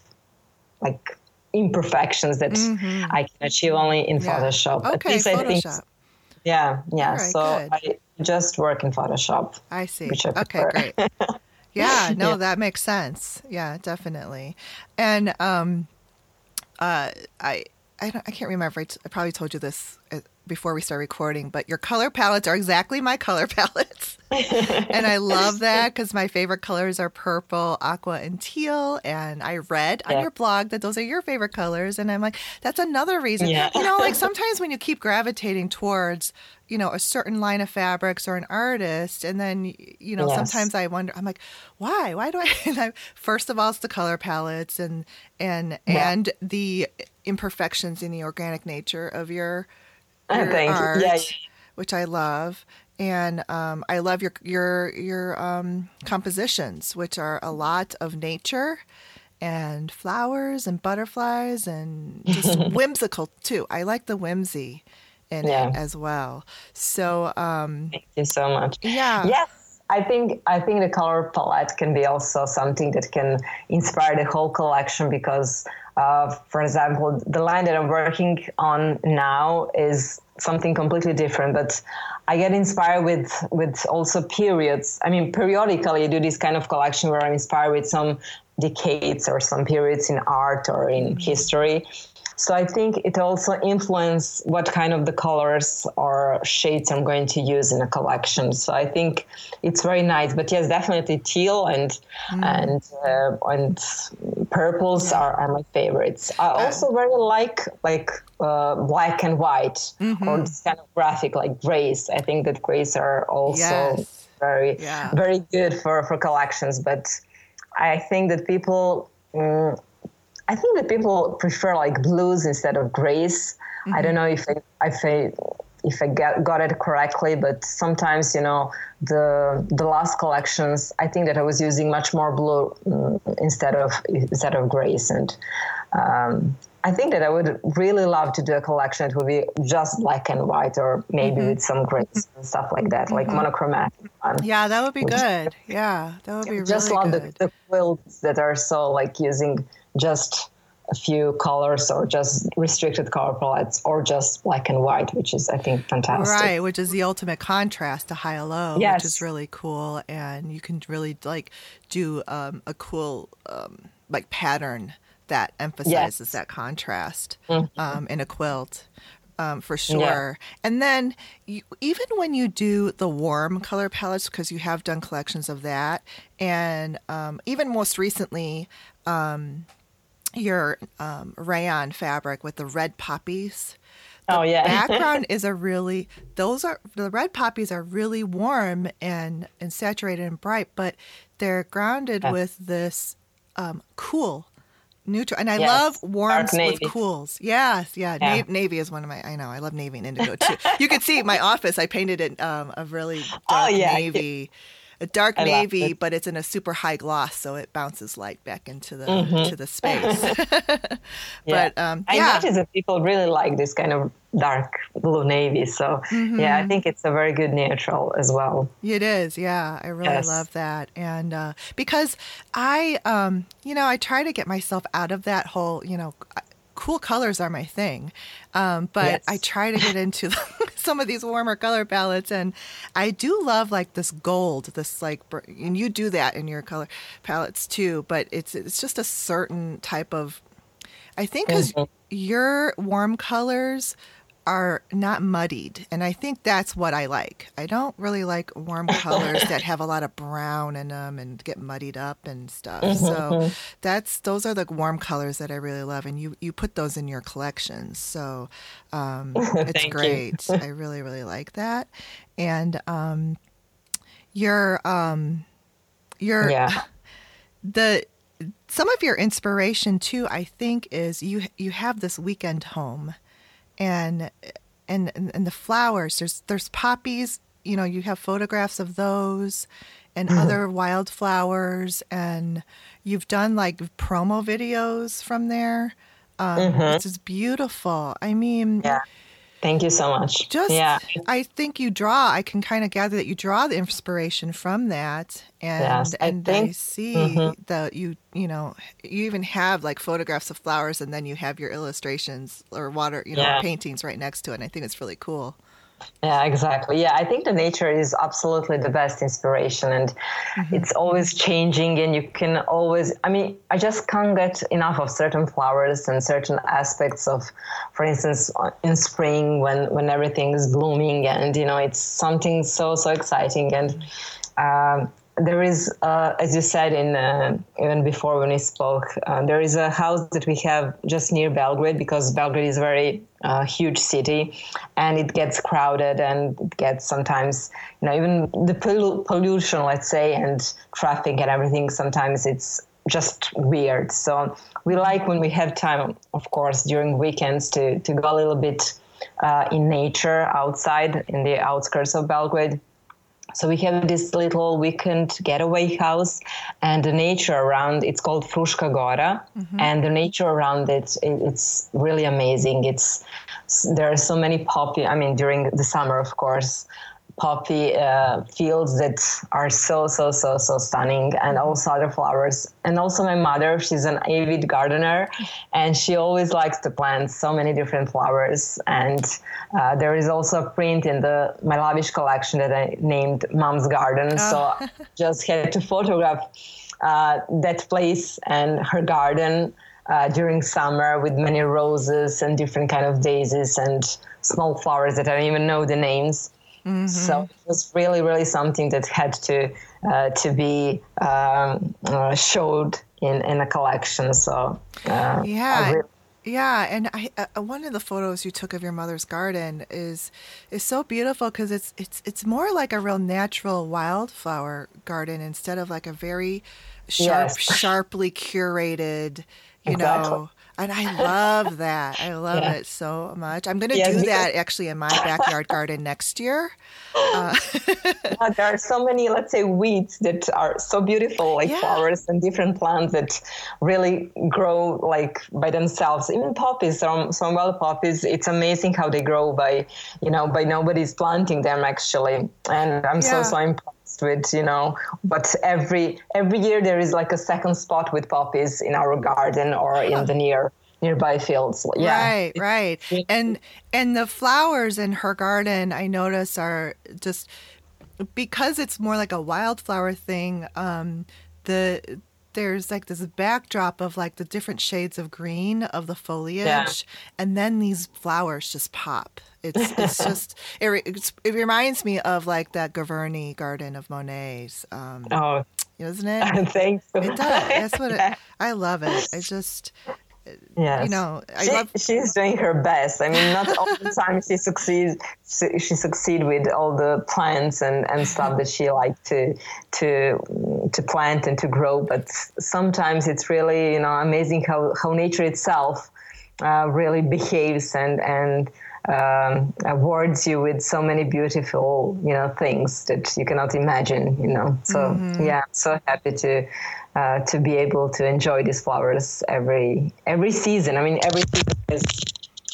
like imperfections that mm-hmm. I can achieve only in yeah. Photoshop. Okay, At least Photoshop. I think, yeah, yeah. Right, so good. I just work in Photoshop. I see. I okay, great. Yeah, no, yeah. that makes sense. Yeah, definitely. And um, uh, I I, I can't remember. I, t- I probably told you this Uh, before we start recording, but your color palettes are exactly my color palettes. and I love that because my favorite colors are purple, aqua, and teal. And I read yeah. on your blog that those are your favorite colors. And I'm like, that's another reason. Yeah. You know, like sometimes when you keep gravitating towards, you know, a certain line of fabrics or an artist, and then, you know, yes. sometimes I wonder, I'm like, why? Why do I? I first of all, it's the color palettes and, and, yeah. and the imperfections in the organic nature of your, your Thank art, you. Yeah. which I love and um, I love your your your um, compositions, which are a lot of nature and flowers and butterflies and just whimsical too. I like the whimsy in yeah. it as well. So um, thank you so much. Yeah. Yes. I think I think the color palette can be also something that can inspire the whole collection because, uh, for example, the line that I'm working on now is something completely different. But I get inspired with with also periods. I mean, periodically I do this kind of collection where I'm inspired with some decades or some periods in art or in history. So I think it also influences what kind of the colors or shades I'm going to use in a collection. So I think it's very nice. But yes, definitely teal and mm. and uh, and purples yeah. are, are my favorites. I also very like like uh, black and white mm-hmm. or this kind of graphic like grays. I think that grays are also yes. very yeah. very good for for collections. But I think that people. Mm, I think that people prefer like blues instead of grays. Mm-hmm. I don't know if I, if I if I get, got it correctly, but sometimes you know the the last collections, I think that I was using much more blue um, instead of instead of grays, and um, I think that I would really love to do a collection that would be just black and white, or maybe mm-hmm. with some grays and stuff like that, like mm-hmm. monochromatic. One, yeah, that would be good. Yeah, that would be really good. just love good. The, the quilts that are so like using just a few colors or just restricted color palettes or just black and white, which is, I think, fantastic. Right, which is the ultimate contrast to high and low, yes. which is really cool. And you can really like do um, a cool um, like pattern that emphasizes yes. that contrast mm-hmm. um, in a quilt. Um, for sure. Yeah. And then you, even when you do the warm color palettes, because you have done collections of that, and um, even most recently, um, your um, rayon fabric with the red poppies. The oh yeah. background is a really those are the red poppies are really warm and and saturated and bright, but they're grounded yes. with this um, cool neutral. And I yes. love warms with cools. Yes, yeah. yeah. Na- navy is one of my. I know I love navy and indigo too. you can see my office. I painted it um, a really oh, dark oh, yeah. navy a dark I navy, but it's in a super high gloss, so it bounces light back into the mm-hmm. to the space. yeah. But um, yeah. I noticed that people really like this kind of dark blue navy. So mm-hmm. yeah, I think it's a very good neutral as well. It is. Yeah, I really yes. love that, and uh, because I, um, you know, I try to get myself out of that whole, you know cool colors are my thing. Um, but yes. I try to get into some of these warmer color palettes, and I do love like this gold, this like, and you do that in your color palettes too. But it's it's just a certain type of, I think, because mm-hmm. your warm colors are not muddied, and I think that's what I like. I don't really like warm colors that have a lot of brown in them and get muddied up and stuff. Mm-hmm, so that's those are the warm colors that I really love, and you you put those in your collections. So um, it's great. I really really like that, and um, your um, your yeah. the some of your inspiration too i think is you you have this weekend home and and and the flowers there's there's poppies you know you have photographs of those and Mm-hmm. other wildflowers and you've done like promo videos from there um, which is beautiful i mean Mm-hmm. Yeah. Thank you so much. just yeah. i think you draw i can kind of gather that you draw the inspiration from that and Yes, and i think- see Mhm. that you you know you even have like photographs of flowers and then you have your illustrations or water you know Yeah. paintings right next to it and i think it's really cool Yeah, exactly. Yeah, I think the nature is absolutely the best inspiration and it's always changing and you can always I mean, I just can't get enough of certain flowers and certain aspects of for instance in spring when when everything is blooming and you know, it's something so so exciting and um there is, uh, as you said, in uh, even before when we spoke, uh, there is a house that we have just near Belgrade because Belgrade is a very uh, huge city, and it gets crowded and it gets sometimes, you know, even the pollu- pollution, let's say, and traffic and everything. Sometimes it's just weird. So we like when we have time, of course, during weekends to to go a little bit uh, in nature outside in the outskirts of Belgrade. So we have this little weekend getaway house, and the nature around it's called Fruška Gora, mm-hmm. and the nature around it, it it's really amazing. It's there are so many poppy. I mean, during the summer, of course, poppy uh, fields that are so so so so stunning, and also other flowers. And also my mother, she's an avid gardener, and she always likes to plant so many different flowers. And uh, there is also a print in the my lavish collection that I named Mom's Garden. So I just had to photograph uh, that place and her garden uh, during summer with many roses and different kind of daisies and small flowers that I don't even know the names. So it was really, really something that had to uh, to be um, uh, showed in, in a collection. So uh, Yeah. Really- Yeah, and I uh, one of the photos you took of your mother's garden is is so beautiful because it's it's it's more like a real natural wildflower garden instead of like a very sharp, Yes. sharply curated, you Exactly. know. And I love that. I love Yeah. it so much. I'm going to Yes, do that actually in my backyard garden next year. Uh, yeah, there are so many, let's say, weeds that are so beautiful, like Yeah. flowers and different plants that really grow like by themselves. Even poppies, some some wild poppies. It's amazing how they grow by, you know, by nobody's planting them actually. And I'm so so impressed with, you know, but every every year there is like a second spot with poppies in our garden or in the near nearby fields. Yeah, Right, right. And and the flowers in her garden I notice are just because it's more like a wildflower thing, um the there's like this backdrop of like the different shades of green of the foliage and then these flowers just pop. It's it's just it, re- it's, it reminds me of like that Giverny garden of Monet's um Oh, isn't it? thanks. It does. That's what it, I love it. I just Yes. you know, I she, love she's doing her best. I mean, not all the time she succeeds. She, she succeed with all the plants and, and stuff that she like to to to plant and to grow. But sometimes it's really you know amazing how how nature itself uh, really behaves and and um, awards you with so many beautiful you know things that you cannot imagine. You know, so yeah, I'm so happy to. Uh, to be able to enjoy these flowers every every season. I mean, every season has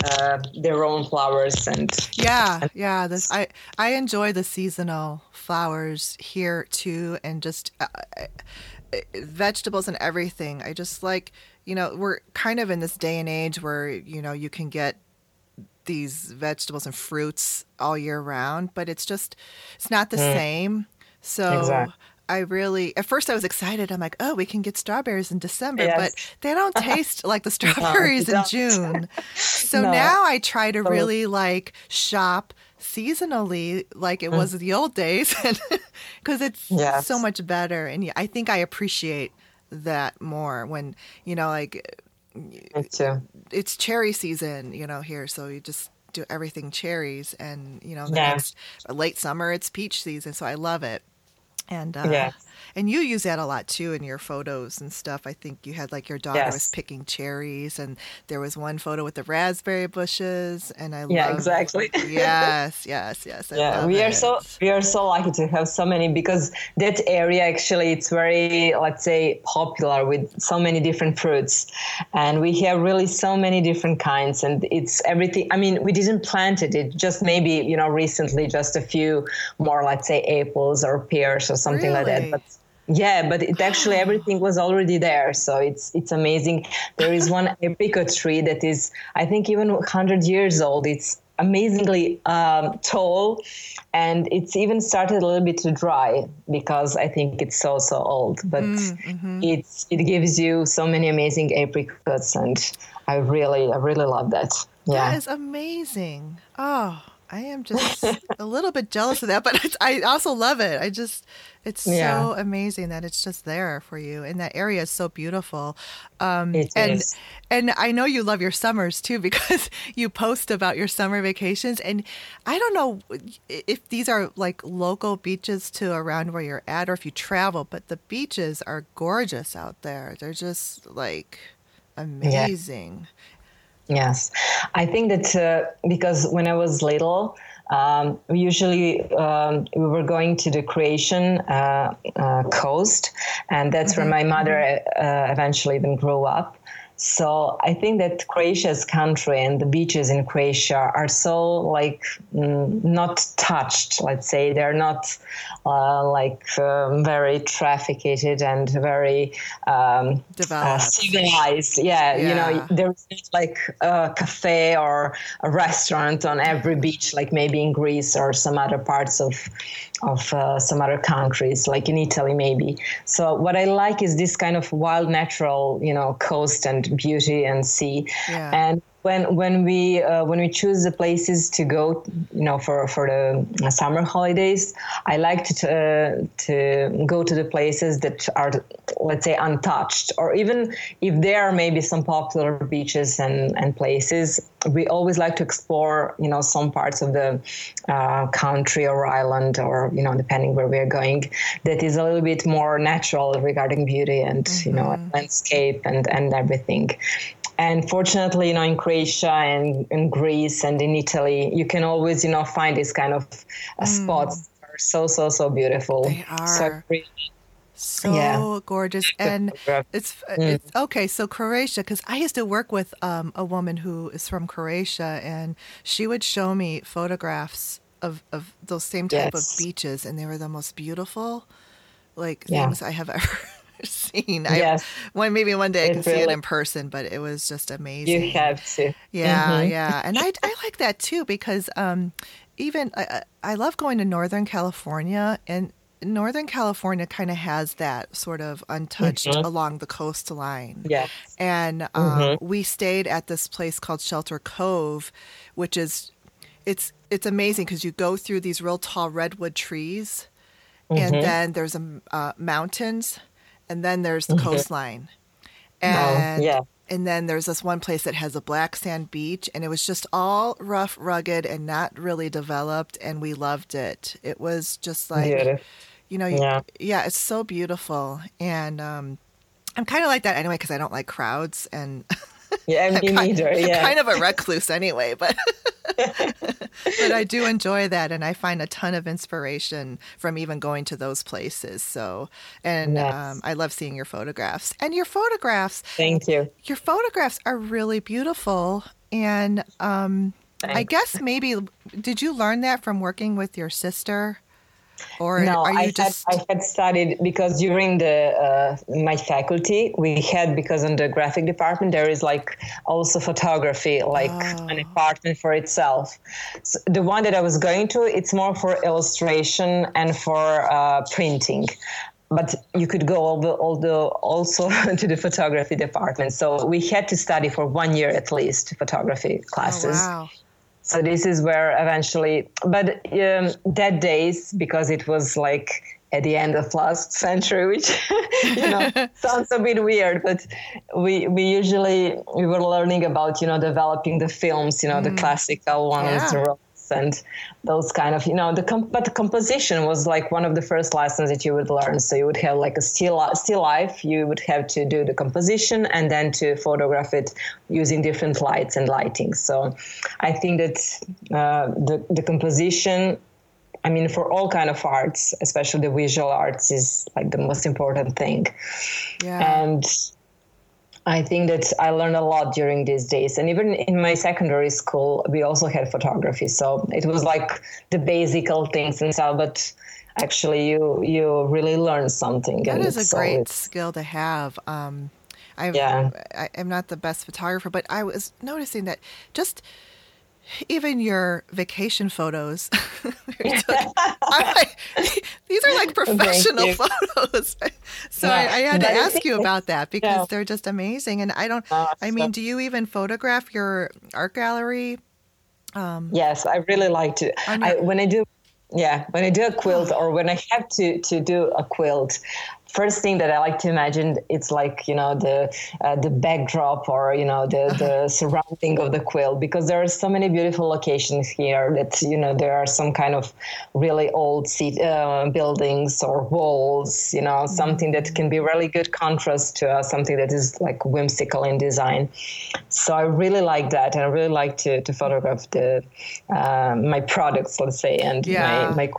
uh, their own flowers, and Yeah, yeah. This I I enjoy the seasonal flowers here too, and just uh, uh, vegetables and everything. I just like you know we're kind of in this day and age where you know you can get these vegetables and fruits all year round, but it's just it's not the same. So Exactly. I really at first I was excited. I'm like, oh, we can get strawberries in December, Yes. but they don't taste like the strawberries in don't. June. So No. now I try to really like shop seasonally like it was the old days because it's Mm. Yes. so much better and I think I appreciate that more when you know like. It's cherry season, you know, here. So you just do everything cherries, and you know, the Yeah. next late summer it's peach season. So I love it, and uh, Yes. And you use that a lot too in your photos and stuff. I think you had like your daughter was picking cherries, and there was one photo with the raspberry bushes, and I Yeah, love- exactly. yes, yes, yes. I yeah we are it. so we are so lucky to have so many because that area actually it's very let's say popular with so many different fruits and we have really so many different kinds and it's everything i mean we didn't plant it it just maybe you know recently just a few more let's say apples or pears or something like that but yeah, but it actually everything was already there, so it's it's amazing. There is one apricot tree that is, I think, even 100 years old. It's amazingly um, tall, and it's even started a little bit to dry because I think it's so so old. But mm, mm-hmm. it's it gives you so many amazing apricots, and I really I really love that. Yeah. That is amazing. Oh, I am just a little bit jealous of that, but I also love it. I just, it's so amazing that it's just there for you, and that area is so beautiful. Um, It and is. and I know you love your summers too because you post about your summer vacations, and I don't know if these are like local beaches to around where you're at, or if you travel, but the beaches are gorgeous out there. They're just like amazing. Yes, I think that uh, because when I was little, um, we usually um, we were going to the Croatian uh, uh, coast, and that's where my mother uh, eventually even grew up. So I think that Croatia's country and the beaches in Croatia are so like mm, not touched. Let's say they're not uh, like um, very trafficked and very um, uh, Developed. civilized. Yeah, you know, there's not like a cafe or a restaurant on every beach, like maybe in Greece or some other parts of of uh, some other countries, like in Italy, maybe. So what I like is this kind of wild, natural, you know, coast and beauty and sea. Yeah. And when when we uh, when we choose the places to go, you know, for for the summer holidays, I like to uh, to go to the places that are, let's say, untouched, or even if there are maybe some popular beaches and and places, we always like to explore, you know, some parts of the uh, country or island, or you know, depending where we are going, that is a little bit more natural regarding beauty and you know landscape and and everything. And fortunately, you know, in Croatia and in Greece and in Italy, you can always, you know, find these kind of uh, spots that are so, so, so beautiful. They So are. really- so Yeah. gorgeous and it's it's okay so croatia because i used to work with um, a woman who is from croatia and she would show me photographs of, of those same type Yes. of beaches and they were the most beautiful like Yeah. things i have ever seen I, Yes. one maybe one day i can see it in person but it was just amazing you have to. yeah, yeah, and I I like that too because um, even I, I I love going to Northern California and. Northern California kind of has that sort of untouched along the coastline. Yes. And um, we stayed at this place called Shelter Cove, which is it's it's amazing because you go through these real tall redwood trees, and then there's um, uh, mountains, and then there's the coastline, and yeah. and then there's this one place that has a black sand beach, and it was just all rough, rugged, and not really developed, and we loved it. It was just like Beautiful. you know, Yeah. yeah, it's so beautiful, and um, I'm kind of like that anyway because I don't like crowds, and Yeah, kind. Yeah. kind of a recluse anyway, but but I do enjoy that, and I find a ton of inspiration from even going to those places. So, and Yes. um, I love seeing your photographs, and your photographs, Thank you. your photographs are really beautiful, and um, I guess maybe did you learn that from working with your sister? Or no, are you I just had I had studied because during the uh, my faculty we had because in the graphic department there is like also photography like Oh. an department for itself. So the one that I was going to it's more for illustration and for uh, printing. but you could go although also to the photography department. So we had to study for one year at least photography classes. Oh, wow. So this is where eventually, but um, that days because it was like at the end of last century, which you know sounds a bit weird, but we we usually we were learning about you know developing the films, you know mm. the classical ones, yeah and those kind of you know the comp- but the composition was like one of the first lessons that you would learn so you would have like a still still life you would have to do the composition and then to photograph it using different lights and lighting so i think that uh, the the composition I mean, for all kind of arts, especially the visual arts, is like the most important thing. Yeah. And I think that I learned a lot during these days. And even in my secondary school, we also had photography. So it was like the basic things and so, but actually you you really learn something. That is a so great skill to have. Um, i yeah. I, I'm not the best photographer, but I was noticing that just – even your vacation photos. these are like professional photos. so I, I, had to ask you about that because yeah. they're just amazing. And I don't, I mean, do you even photograph your art gallery? Um, yes, I really like to. I, when I do yeah when i do a quilt or when i have to to do a quilt first thing that I like to imagine it's like you know the uh, the backdrop or you know the the surrounding of the quilt because there are so many beautiful locations here that you know there are some kind of really old seat, uh, buildings or walls you know something that can be really good contrast to uh, something that is like whimsical in design so I really like that and I really like to to photograph the uh, my products let's say and yeah. my my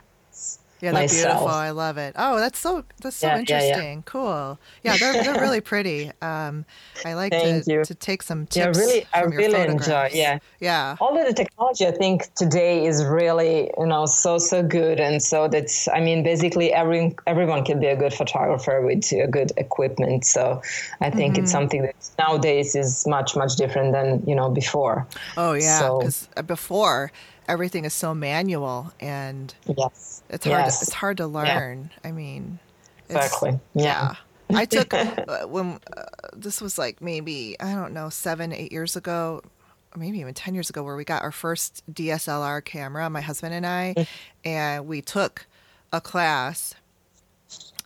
yeah, they're myself. beautiful. I love it. Oh, that's so that's so yeah, interesting. Yeah. Cool. Yeah, they're they're really pretty. Um, I like to, to take some tips. Yeah, really, I really enjoy. Yeah, yeah. All of the technology, I think today is really you know so so good, and so that's I mean basically every everyone can be a good photographer with a good equipment. So I think mm-hmm. it's something that nowadays is much much different than you know before. Oh yeah, because so, before everything is so manual and yes it's hard yes. To, it's hard to learn yeah. i mean exactly yeah. yeah. i took uh, when uh, this was like maybe i don't know seven eight years ago maybe even 10 years ago where we got our first dslr camera my husband and i mm. and we took a class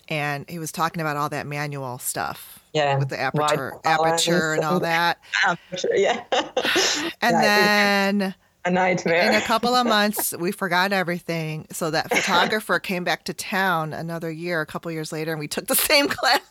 and he was talking about all that manual stuff yeah with the aperture aperture and all that aperture, yeah and yeah, then a nightmare. In a couple of months, we forgot everything. So that photographer came back to town another year, a couple years later, and we took the same class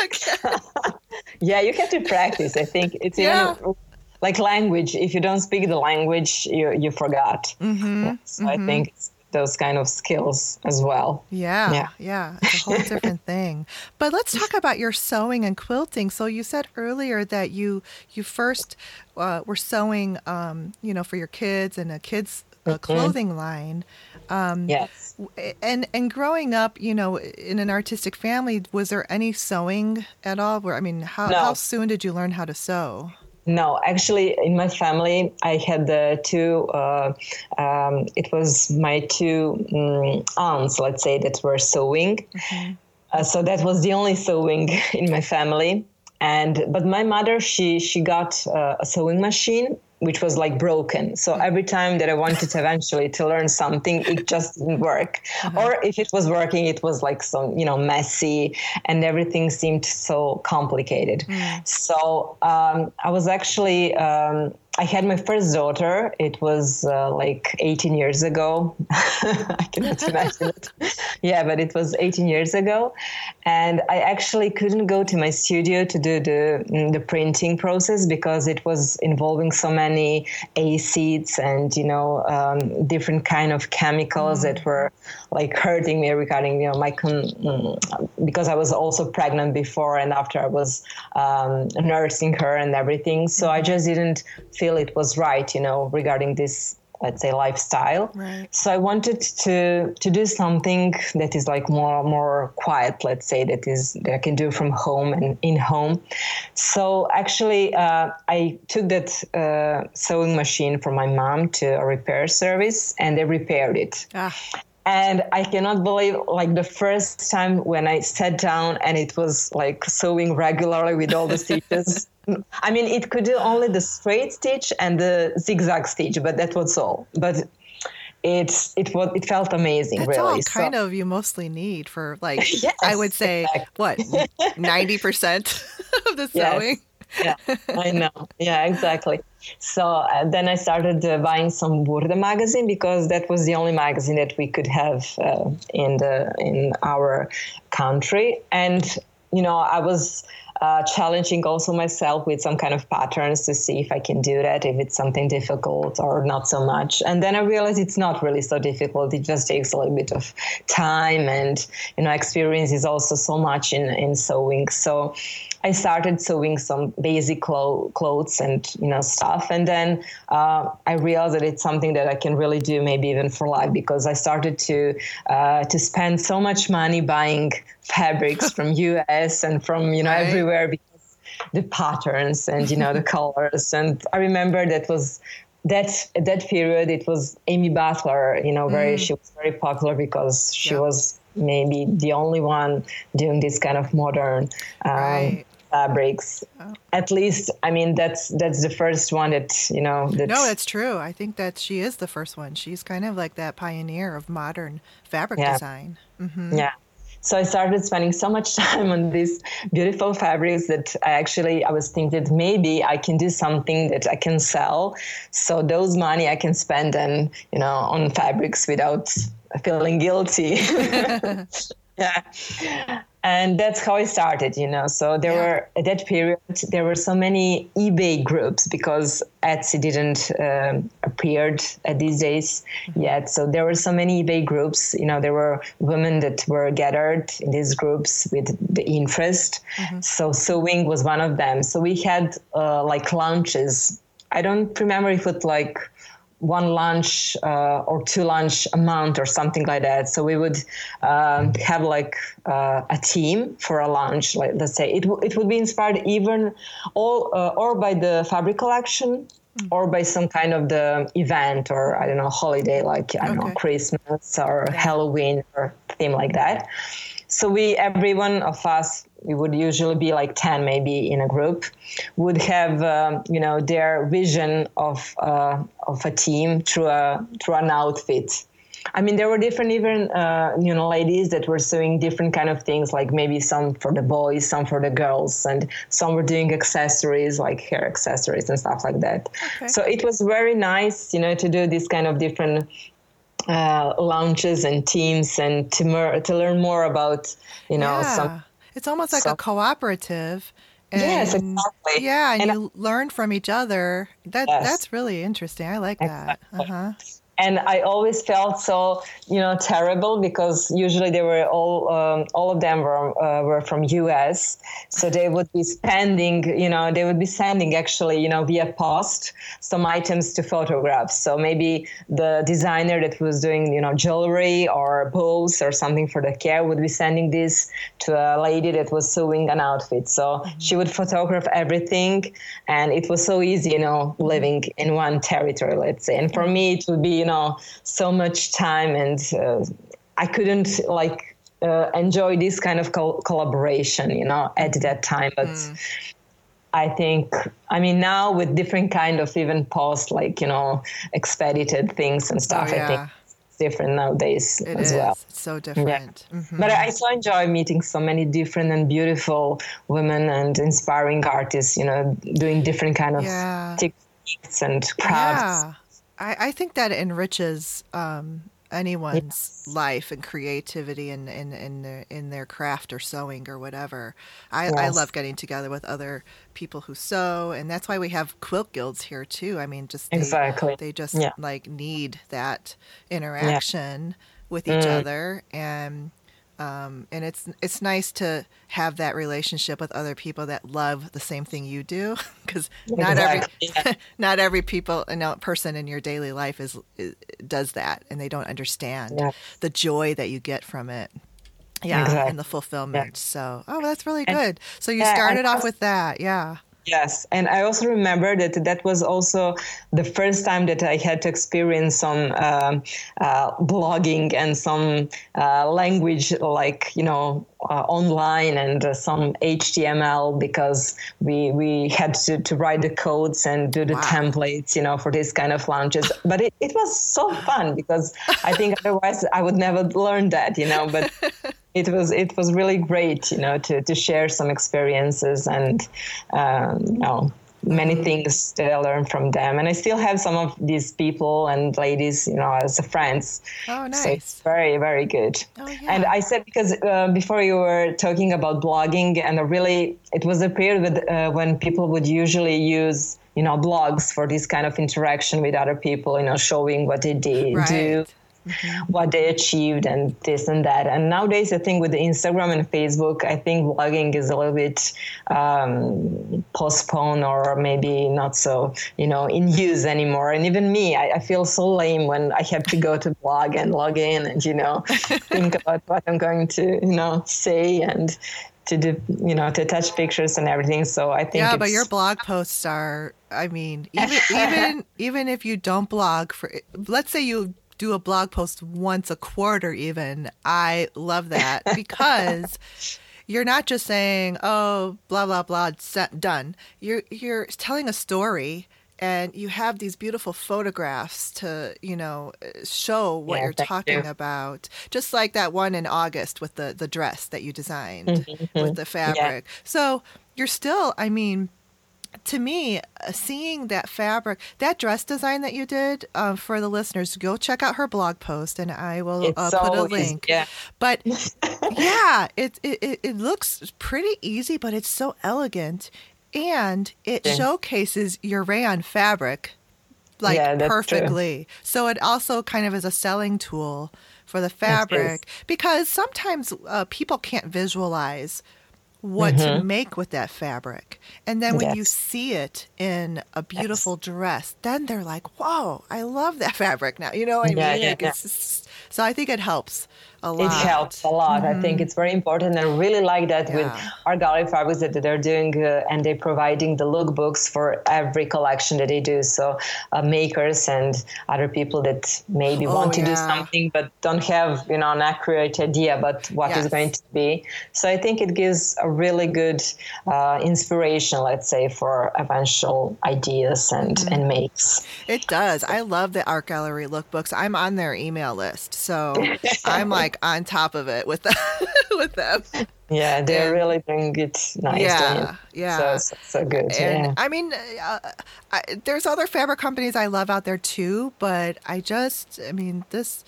again. yeah, you have to practice. I think it's yeah. even like language. If you don't speak the language, you you forgot. Mm-hmm. So mm-hmm. I think those kind of skills as well. Yeah, yeah, yeah. It's a whole different thing. But let's talk about your sewing and quilting. So you said earlier that you you first uh, were sewing, um, you know, for your kids and a kids mm-hmm. clothing line. Um, yes. And and growing up, you know, in an artistic family, was there any sewing at all? Where I mean, how no. how soon did you learn how to sew? No, actually, in my family, I had the two. Uh, um, it was my two um, aunts, let's say, that were sewing. Mm-hmm. Uh, so that was the only sewing in my family. And but my mother, she she got uh, a sewing machine which was like broken. So every time that I wanted to eventually to learn something, it just didn't work. Uh-huh. Or if it was working, it was like some, you know, messy and everything seemed so complicated. Mm. So um, I was actually um, I had my first daughter. It was uh, like 18 years ago. I cannot imagine it. Yeah, but it was 18 years ago, and I actually couldn't go to my studio to do the mm, the printing process because it was involving so many acids and you know um, different kind of chemicals mm. that were like hurting me regarding you know my con- mm, because I was also pregnant before and after I was um, nursing her and everything. So I just didn't feel feel it was right, you know, regarding this let's say lifestyle. Right. So I wanted to to do something that is like more more quiet, let's say that is that I can do from home and in home. So actually, uh, I took that uh, sewing machine from my mom to a repair service, and they repaired it. Ah. and I cannot believe like the first time when I sat down and it was like sewing regularly with all the stitches. I mean, it could do only the straight stitch and the zigzag stitch, but that was all. But it's it was it felt amazing. That's really, all kind so. of you mostly need for like yes, I would say exactly. what ninety percent of the sewing. Yes. yeah, I know. Yeah, exactly. So uh, then I started uh, buying some Burda magazine because that was the only magazine that we could have uh, in the in our country, and you know I was uh, challenging also myself with some kind of patterns to see if I can do that, if it's something difficult or not so much. And then I realized it's not really so difficult. It just takes a little bit of time and, you know, experience is also so much in, in sewing. So I started sewing some basic clo- clothes and, you know, stuff. And then uh, I realized that it's something that I can really do maybe even for life because I started to, uh, to spend so much money buying fabrics from US and from, you know, right. everywhere because the patterns and you know the colors. And I remember that was that that period. It was Amy Butler. You know, very mm. she was very popular because she was maybe the only one doing this kind of modern. Um, right fabrics. Oh. At least, I mean, that's that's the first one that you know. That's, no, that's true. I think that she is the first one. She's kind of like that pioneer of modern fabric yeah. design. Mm-hmm. Yeah, so I started spending so much time on these beautiful fabrics that I actually I was thinking that maybe I can do something that I can sell. So those money I can spend and you know on fabrics without feeling guilty. yeah and that's how I started, you know. So there yeah. were at that period there were so many eBay groups because Etsy didn't um, appeared at these days yet. So there were so many eBay groups. You know, there were women that were gathered in these groups with the interest. Mm-hmm. So sewing was one of them. So we had uh, like launches. I don't remember if it like one lunch uh, or two lunch a month or something like that. So we would um, have like uh, a team for a lunch. Like let's say it, w- it would be inspired even all uh, or by the fabric collection mm. or by some kind of the event or I don't know holiday like I don't okay. know Christmas or Halloween or theme like that. So we every one of us we would usually be like 10 maybe in a group would have um, you know their vision of uh, of a team through a through an outfit I mean, there were different even uh, you know ladies that were sewing different kind of things, like maybe some for the boys, some for the girls, and some were doing accessories like hair accessories and stuff like that. Okay. So it was very nice, you know, to do this kind of different uh, launches and teams and to mer- to learn more about you know yeah. some it's almost like so, a cooperative. And, yes, exactly. Yeah, and, and you I, learn from each other. That yes. that's really interesting. I like exactly. that. Uh-huh and I always felt so you know terrible because usually they were all um, all of them were uh, were from US, so they would be spending you know they would be sending actually you know via post some items to photographs. So maybe the designer that was doing you know jewelry or bows or something for the care would be sending this to a lady that was sewing an outfit. So she would photograph everything, and it was so easy you know living in one territory, let's say. And for me, it would be know so much time and uh, i couldn't like uh, enjoy this kind of co- collaboration you know at that time but mm. I think, I mean, now with different kind of even post, like, you know, expedited things and stuff, oh, yeah. I think it's different nowadays it as is. well. It's so different. Yeah. Mm-hmm. But I so enjoy meeting so many different and beautiful women and inspiring artists, you know, doing different kind of yeah. techniques and crafts. Yeah. I, I think that enriches um, anyone's yes. life and creativity in, in, in, their, in their craft or sewing or whatever. I, yes. I love getting together with other people who sew, and that's why we have quilt guilds here too. I mean, just they, exactly. they just yeah. like need that interaction yeah. with each mm. other and um, and it's it's nice to have that relationship with other people that love the same thing you do because not exactly. every not every people you know, person in your daily life is, is does that and they don't understand yeah. the joy that you get from it yeah exactly. and the fulfillment yeah. so oh that's really good so you started off with that yeah Yes, and I also remember that that was also the first time that I had to experience some uh, uh, blogging and some uh, language, like you know, uh, online and uh, some HTML because we we had to, to write the codes and do the wow. templates, you know, for this kind of launches. But it, it was so fun because I think otherwise I would never learn that, you know. But it was it was really great, you know, to to share some experiences and um, you know many things that I learned from them. And I still have some of these people and ladies, you know, as friends. Oh, nice. So it's very, very good. Oh, yeah. And I said, because uh, before you were talking about blogging, and really, it was a period with, uh, when people would usually use, you know, blogs for this kind of interaction with other people, you know, showing what they did, right. do. What they achieved and this and that. And nowadays, I think with Instagram and Facebook, I think blogging is a little bit um, postponed or maybe not so, you know, in use anymore. And even me, I, I, feel so lame when I have to go to blog and log in and, you know, think about what I'm going to, you know, say and to do you know to touch pictures and everything so i think yeah but your blog posts are i mean even even even if you don't blog for let's say you do a blog post once a quarter even i love that because you're not just saying oh blah blah blah set, done you're you're telling a story and you have these beautiful photographs to you know show what yeah, you're talking you. about just like that one in august with the the dress that you designed mm-hmm. with the fabric yeah. so you're still i mean to me, uh, seeing that fabric, that dress design that you did uh, for the listeners, go check out her blog post, and I will uh, put a link. Yeah. But yeah, it, it it looks pretty easy, but it's so elegant, and it yeah. showcases your rayon fabric like yeah, perfectly. True. So it also kind of is a selling tool for the fabric because sometimes uh, people can't visualize what mm-hmm. to make with that fabric. And then when yes. you see it in a beautiful yes. dress, then they're like, whoa, I love that fabric now. You know what I mean? Yeah, like yeah. Just, so I think it helps. It helps a lot. Mm-hmm. I think mm-hmm. it's very important. I really like that yeah. with Art Gallery Fabrics that they're doing uh, and they're providing the lookbooks for every collection that they do. So uh, makers and other people that maybe oh, want to yeah. do something but don't have, you know, an accurate idea about what yes. is going to be. So I think it gives a really good uh, inspiration, let's say, for eventual ideas and, mm-hmm. and makes. It does. I love the Art Gallery lookbooks. I'm on their email list. So I'm like, on top of it with them, with them. Yeah, they're and, really doing it nice. Yeah, yeah, so, so, good. And yeah. I mean, uh, I, there's other fabric companies I love out there too, but I just, I mean, this,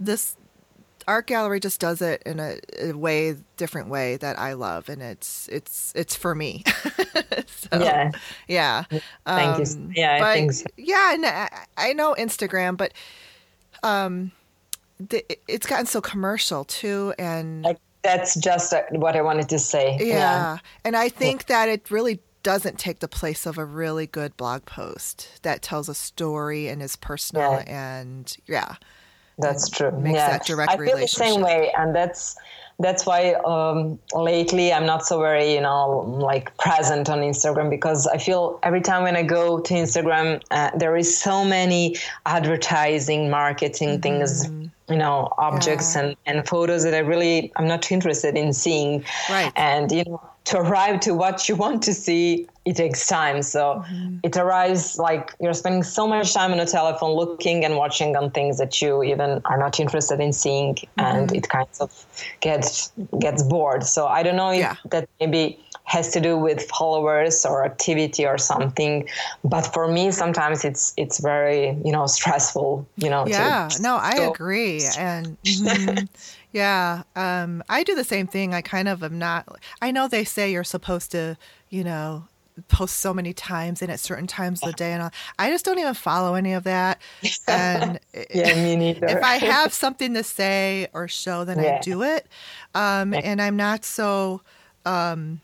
this art gallery just does it in a, a, way different way that I love and it's it's it's for me. so, yeah. Yeah. Thank um, you. Yeah, but, I think so. Yeah, and I, I know Instagram, but um the, it's gotten so commercial too and I, that's just what i wanted to say yeah, yeah. and i think that it really doesn't take the place of a really good blog post that tells a story and is personal yeah. and yeah that's true makes yeah. that direct i feel the same way and that's that's why um, lately I'm not so very, you know, like present on Instagram because I feel every time when I go to Instagram, uh, there is so many advertising, marketing mm-hmm. things you know objects yeah. and, and photos that i really i'm not interested in seeing right and you know to arrive to what you want to see it takes time so mm-hmm. it arrives like you're spending so much time on a telephone looking and watching on things that you even are not interested in seeing mm-hmm. and it kind of gets gets bored so i don't know if yeah. that maybe has to do with followers or activity or something but for me sometimes it's it's very you know stressful you know yeah no i agree and mm-hmm, yeah um i do the same thing i kind of am not i know they say you're supposed to you know post so many times and at certain times of the day and all. I just don't even follow any of that. And yeah, me neither. if I have something to say or show, then yeah. I do it. Um, and I'm not so um,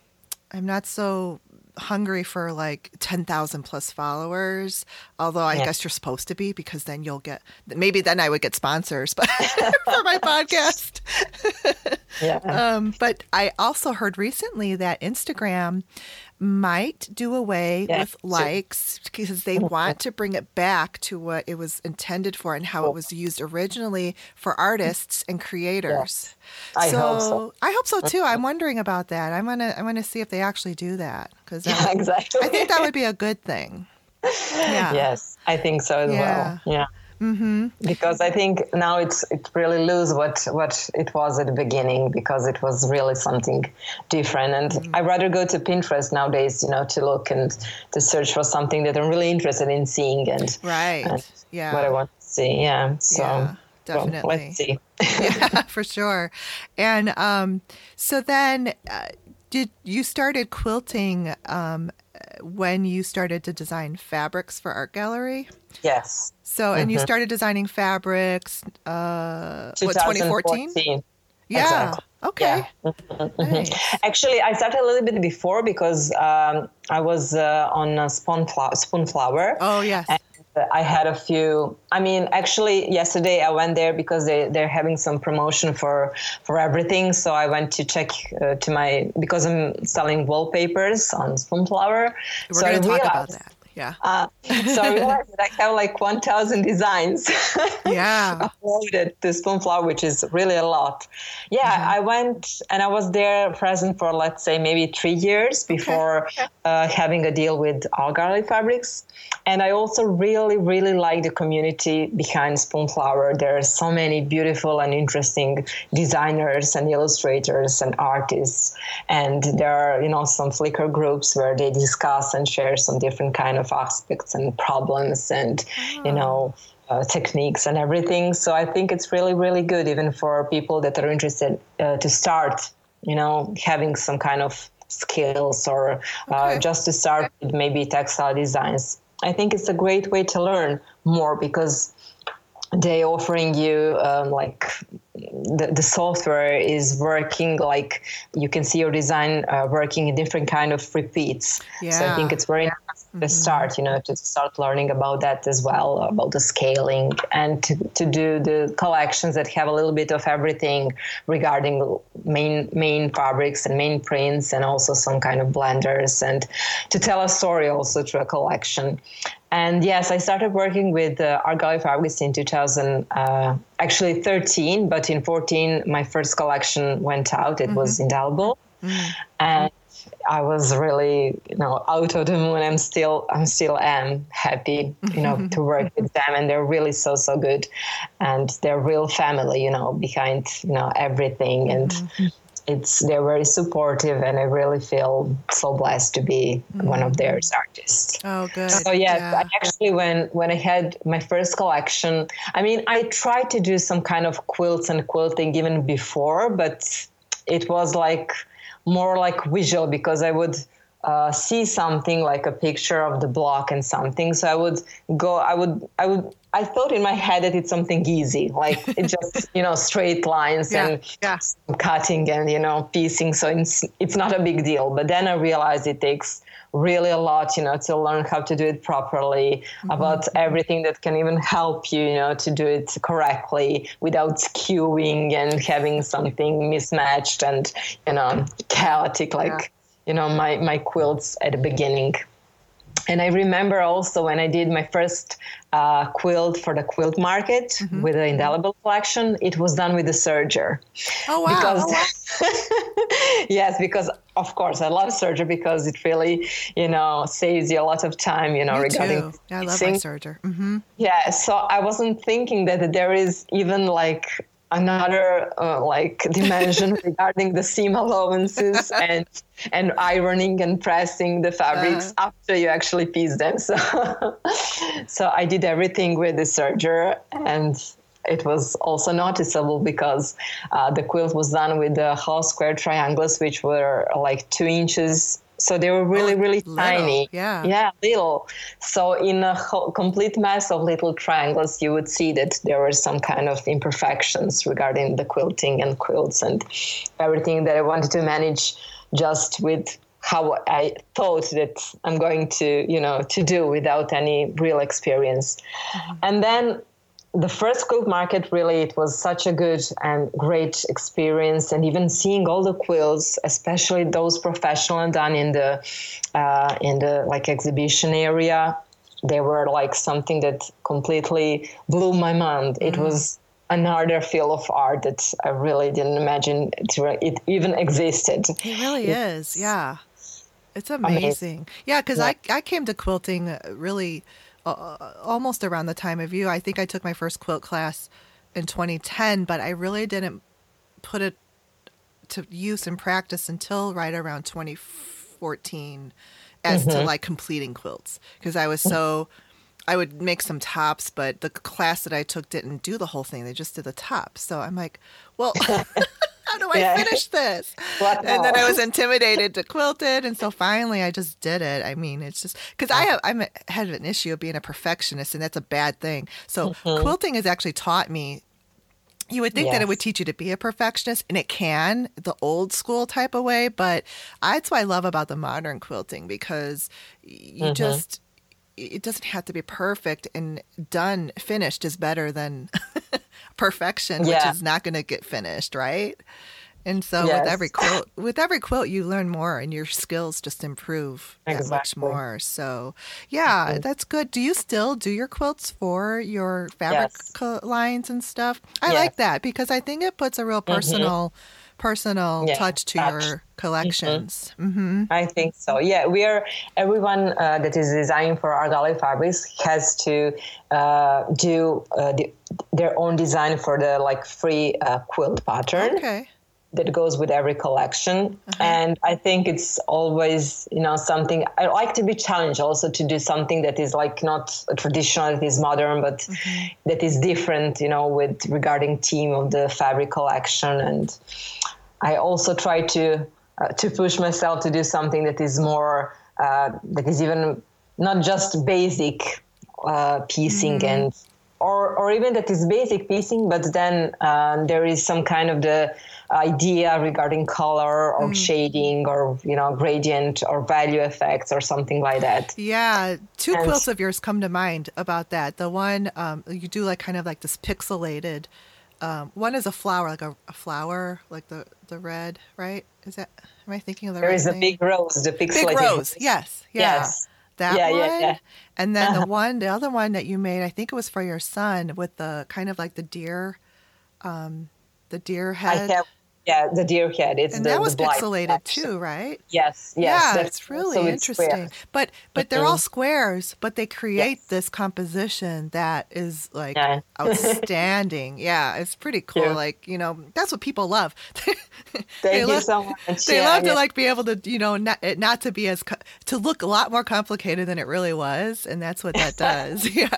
I'm not so hungry for like 10,000 plus followers. Although I Yeah. guess you're supposed to be because then you'll get, maybe then I would get sponsors but for my podcast. Yeah. Um, but I also heard recently that Instagram might do away Yeah, with likes because they want to bring it back to what it was intended for and how it was used originally for artists and creators. I hope so. I hope so too. I'm wondering about that. I'm gonna I'm gonna see if they actually do that because yeah, exactly. I think that would be a good thing. Yeah. Yes, I think so as Yeah. well. Yeah. Mm-hmm. Because I think now it's it really lose what what it was at the beginning because it was really something different and Mm-hmm. I rather go to Pinterest nowadays you know to look and to search for something that I'm really interested in seeing and Right. and Yeah. what I want to see yeah so Yeah, well, definitely. let's see yeah, for sure. And um, so then, uh, did you started quilting um, when you started to design fabrics for art gallery? yes So, and you Mm-hmm. started designing fabrics. Uh, what 2014? 2014 Yeah. Exactly. Okay. Mm-hmm. Nice. Actually, I started a little bit before because um, I was uh, on uh, Spoon, Fla- Spoonflower. Oh yes. I had a few. I mean, actually, yesterday I went there because they they're having some promotion for for everything. So I went to check uh, to my because I'm selling wallpapers on Spoonflower. We're so going to talk about that. Yeah. Uh, so I realized that I have like 1,000 designs. Yeah. uploaded to Spoonflower, which is really a lot. Yeah, I went and I was there present for let's say maybe three years before uh, having a deal with Art Gallery Fabrics. And I also really, really like the community behind Spoonflower. There are so many beautiful and interesting designers and illustrators and artists. And there are, you know, some Flickr groups where they discuss and share some different kind of aspects and problems and, you know, uh, techniques and everything. So I think it's really, really good, even for people that are interested uh, to start, you know, having some kind of skills or uh, Okay. just to start with maybe textile designs. I think it's a great way to learn more because they offering you um, like the, the software is working like you can see your design uh, working in different kind of repeats so i think it's very nice to start you know to start learning about that as well about the scaling and to, to do the collections that have a little bit of everything regarding main main fabrics and main prints and also some kind of blenders and to tell a story also through a collection and yes, I started working with uh, Art Gallery Fabrics in 2000, uh, actually 13, but in 14, my first collection went out. It was indelible. And I was really, you know, out of the moon. I'm still, I'm still am happy, you know, mm-hmm. to work with mm-hmm. them. And they're really so, so good. And they're real family, you know, behind, you know, everything. And mm-hmm. it's, they're very supportive. And I really feel so blessed to be one of their artists. Oh, good. So yes, Yeah. I actually when when I had my first collection, I mean, I tried to do some kind of quilts and quilting even before, but it was like more like visual because I would uh, see something like a picture of the block and something. So I would go, I would, I would. I thought in my head that it's something easy, like it just you know straight lines Yeah, and yeah. cutting and you know piecing so it's it's not a big deal but then i realized it takes really a lot you know to learn how to do it properly mm-hmm. about everything that can even help you you know to do it correctly without skewing and having something mismatched and you know chaotic like you know my my quilts at the beginning and I remember also when I did my first uh, quilt for the quilt market with the indelible collection, it was done with the serger. Oh, wow. Because yes, because of course I love serger because it really, you know, saves you a lot of time, you know, Me regarding too. Yeah, I love my serger. hmm Yeah, so I wasn't thinking that there is even like another uh, like dimension regarding the seam allowances and and ironing and pressing the fabrics after you actually piece them. So so I did everything with the serger and it was also noticeable because uh, the quilt was done with the whole square triangles, which were like two inches. So they were really, really little, tiny. yeah. Yeah, little. So in a whole, complete mass of little triangles, you would see that there were some kind of imperfections regarding the quilting and quilts and everything that I wanted to manage just with how I thought that I'm going to, you know, to do without any real experience. Mm-hmm. And then the first quilt market really it was such a good and great experience and even seeing all the quilts especially those professional and done in the uh, in the like exhibition area they were like something that completely blew my mind mm-hmm. it was another field of art that i really didn't imagine it, it even existed it really it, is yeah it's amazing, amazing. yeah because yeah. I, I came to quilting really uh, almost around the time of you. I think I took my first quilt class in 2010, but I really didn't put it to use and practice until right around 2014 as mm-hmm. to like completing quilts because I was so I would make some tops, but the class that I took didn't do the whole thing. They just did the top. So I'm like, well, how do I yeah. finish this? And then I was intimidated to quilt it, and so finally I just did it. I mean, it's just because I have I'm a, had an issue of being a perfectionist, and that's a bad thing. So mm-hmm. quilting has actually taught me. You would think yes. that it would teach you to be a perfectionist, and it can, the old school type of way. But that's what I love about the modern quilting because you mm-hmm. just it doesn't have to be perfect and done finished is better than perfection yeah. which is not going to get finished right and so yes. with every quote with every quote you learn more and your skills just improve exactly. that much more so yeah mm-hmm. that's good do you still do your quilts for your fabric yes. lines and stuff i yes. like that because i think it puts a real mm-hmm. personal mm-hmm personal yeah, touch to touch. your mm-hmm. collections. Mm-hmm. Mm-hmm. I think so. Yeah, we are everyone uh, that is designing for Art Gallery Fabrics has to uh, do uh, the, their own design for the like free uh, quilt pattern. Okay that goes with every collection uh-huh. and i think it's always you know something i like to be challenged also to do something that is like not traditional that is modern but mm-hmm. that is different you know with regarding theme of the fabric collection and i also try to uh, to push myself to do something that is more uh, that is even not just basic uh, piecing mm-hmm. and or, or even that is basic piecing, but then uh, there is some kind of the idea regarding color or mm. shading or you know gradient or value effects or something like that yeah two and, quilts of yours come to mind about that the one um, you do like kind of like this pixelated um, one is a flower like a, a, flower like the the red right? Is that am i thinking of the there right is a big rose the pixelated big rose yes yeah. yes. That yeah, one yeah, yeah. and then the one the other one that you made i think it was for your son with the kind of like the deer um the deer head. I have yeah, the deer head. It's and the, that was the pixelated too, right? Yes, yes. Yeah, it's really so interesting. It's but but they're all squares, but they create yes. this composition that is like yeah. outstanding. yeah, it's pretty cool. Yeah. Like you know, that's what people love. Thank they you love, so much. They yeah, love to like be able to you know not not to be as to look a lot more complicated than it really was, and that's what that does. yeah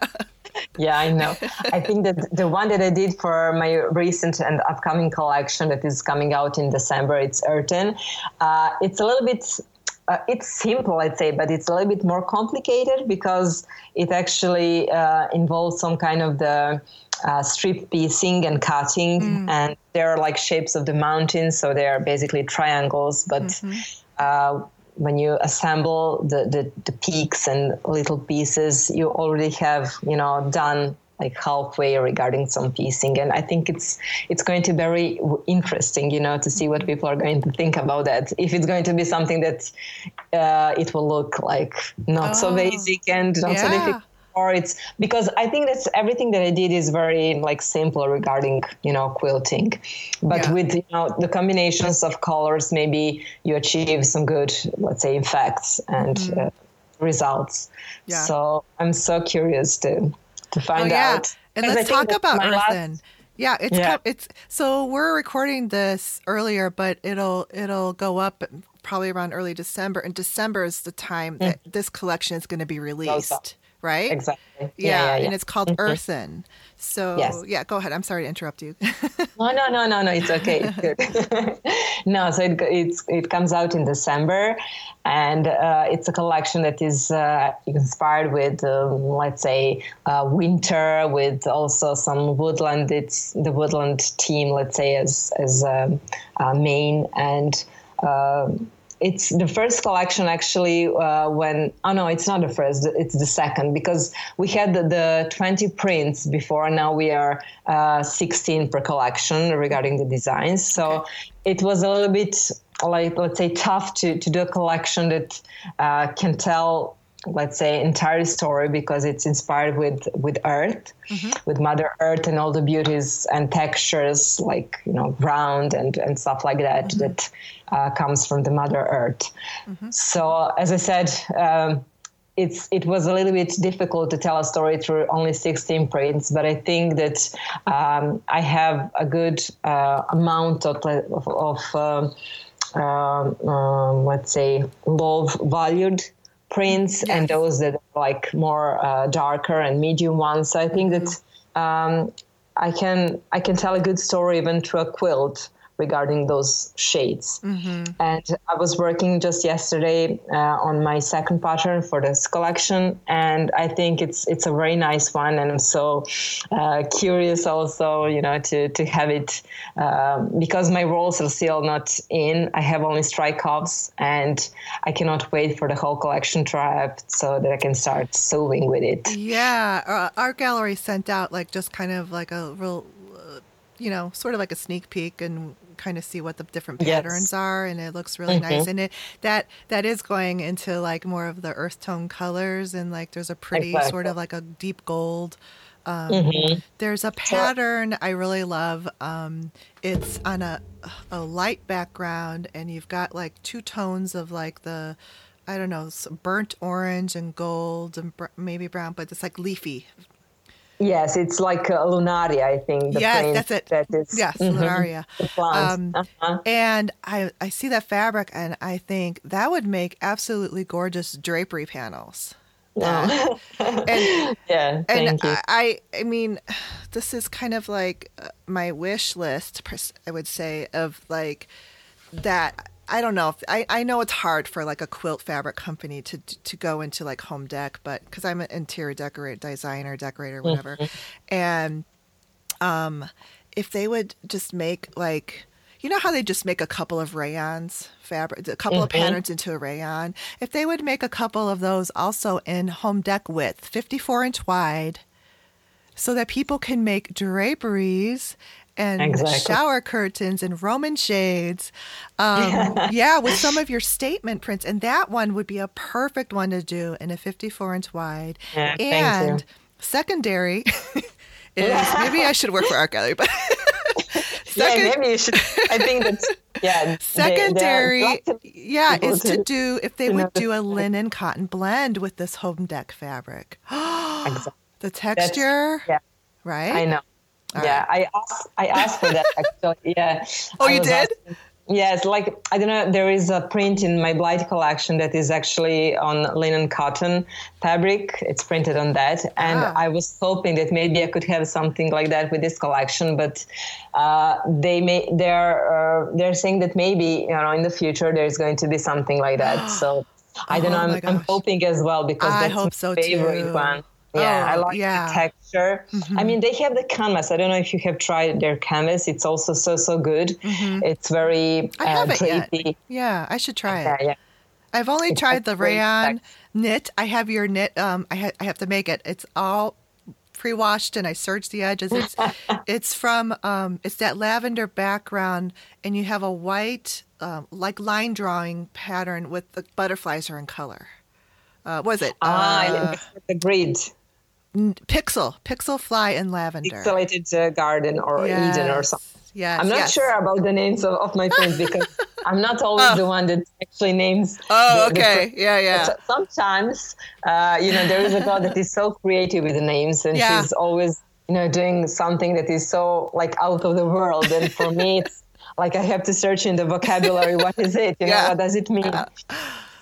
yeah, I know. I think that the one that I did for my recent and upcoming collection that is coming out in December, it's Earthen. Uh, it's a little bit uh, it's simple, I'd say, but it's a little bit more complicated because it actually uh, involves some kind of the uh, strip piecing and cutting, mm. and there are like shapes of the mountains, so they are basically triangles, but. Mm-hmm. When you assemble the, the, the, peaks and little pieces, you already have, you know, done like halfway regarding some piecing. And I think it's, it's going to be very interesting, you know, to see what people are going to think about that. If it's going to be something that uh, it will look like not oh, so basic and not yeah. so difficult or it's because I think that's everything that I did is very like simple regarding you know quilting, but yeah. with you know the combinations of colors, maybe you achieve some good let's say effects and mm-hmm. uh, results. Yeah. So I'm so curious to to find oh, yeah. out. And let's talk about Earthen. Last... Yeah, it's yeah. it's so we're recording this earlier, but it'll it'll go up probably around early December. And December is the time that mm. this collection is going to be released right? Exactly. Yeah, yeah, yeah, and it's called mm-hmm. Earthen. So yes. yeah, go ahead. I'm sorry to interrupt you. no, no, no, no, no. It's okay. no, so it it's, it comes out in December, and uh, it's a collection that is uh, inspired with um, let's say uh, winter, with also some woodland. It's the woodland team, let's say, as as um, uh, main and. Um, it's the first collection actually uh, when oh no it's not the first it's the second because we had the, the 20 prints before and now we are uh, 16 per collection regarding the designs so okay. it was a little bit like let's say tough to, to do a collection that uh, can tell let's say entire story because it's inspired with with earth mm-hmm. with mother earth and all the beauties and textures like you know ground and and stuff like that mm-hmm. that uh, comes from the mother earth mm-hmm. so as i said um, it's it was a little bit difficult to tell a story through only 16 prints but i think that um, i have a good uh, amount of of, of um, um, um let's say low valued prints yes. and those that are like more uh, darker and medium ones. So I think mm-hmm. that um, I can I can tell a good story even through a quilt regarding those shades. Mm-hmm. And I was working just yesterday uh, on my second pattern for this collection, and I think it's it's a very nice one, and I'm so uh, curious also, you know, to to have it um, because my rolls are still not in. I have only strike offs, and I cannot wait for the whole collection to arrive so that I can start sewing with it. Yeah, uh, art gallery sent out like just kind of like a real uh, you know, sort of like a sneak peek, and kind of see what the different patterns yes. are and it looks really mm-hmm. nice and it that that is going into like more of the earth tone colors and like there's a pretty exactly. sort of like a deep gold um, mm-hmm. There's a pattern I really love. Um, it's on a a light background, and you've got like two tones of like the, I don't know, burnt orange and gold and br- maybe brown, but it's like leafy Yes, it's like a lunaria, I think. The yes, that's it. That is, yes, mm-hmm, lunaria. Um, uh-huh. And I, I see that fabric and I think that would make absolutely gorgeous drapery panels. Yeah. and yeah, and I, I mean, this is kind of like uh, my wish list, I would say, of like that I don't know. If, I I know it's hard for like a quilt fabric company to to go into like home dec, but because I'm an interior decorator, designer, decorator, whatever, mm-hmm. and um, if they would just make like you know how they just make a couple of rayons fabric, a couple mm-hmm. of patterns into a rayon. If they would make a couple of those also in home dec width, 54 inch wide, so that people can make draperies and exactly. shower curtains and Roman shades. Um, yeah. yeah. with some of your statement prints. And that one would be a perfect one to do in a 54 inch wide. Yeah, and secondary is maybe I should work for Art Gallery, but. Second, yeah, maybe you should. I think that's yeah. Secondary, yeah, is to, to, do if they would do a linen cotton blend with this home dec fabric. exactly. The texture, yeah, right? I know. All yeah, right. I asked. I asked for that actually. Yeah. Oh, you did. Asking, yes, like I don't know. There is a print in my Blithe collection that is actually on linen cotton fabric. It's printed on that, and ah. I was hoping that maybe I could have something like that with this collection. But uh, they may they're uh, they're saying that maybe you know in the future there's going to be something like that. So. I don't oh know. I'm, I'm, hoping as well because I that's my so favorite too. one. Yeah, oh, I like yeah. the texture. Mm-hmm. I mean, they have the canvas. I don't know if you have tried their canvas. It's also so so good. Mm-hmm. It's very I uh, haven't Yet. Yeah, I should try it. Yeah, yeah. I've only it's tried the rayon knit. I have your knit. Um, I, ha- I have to make it. It's all pre-washed and I serge the edges. It's it's from um, it's that lavender background, and you have a white um, like line drawing pattern with the butterflies are in color. Uh, was it? Ah, uh, the grid. Pixel, Pixel Fly in Lavender. Pixelated uh, Garden or yes. Eden or something. Yes, I'm not yes. sure about the names of, of my friends because I'm not always oh. the one that actually names. Oh, the, okay. The yeah, yeah. But sometimes, uh, you know, there is a girl that is so creative with the names and yeah. she's always, you know, doing something that is so like out of the world. And for me, it's like I have to search in the vocabulary. What is it? You yeah. know, what does it mean?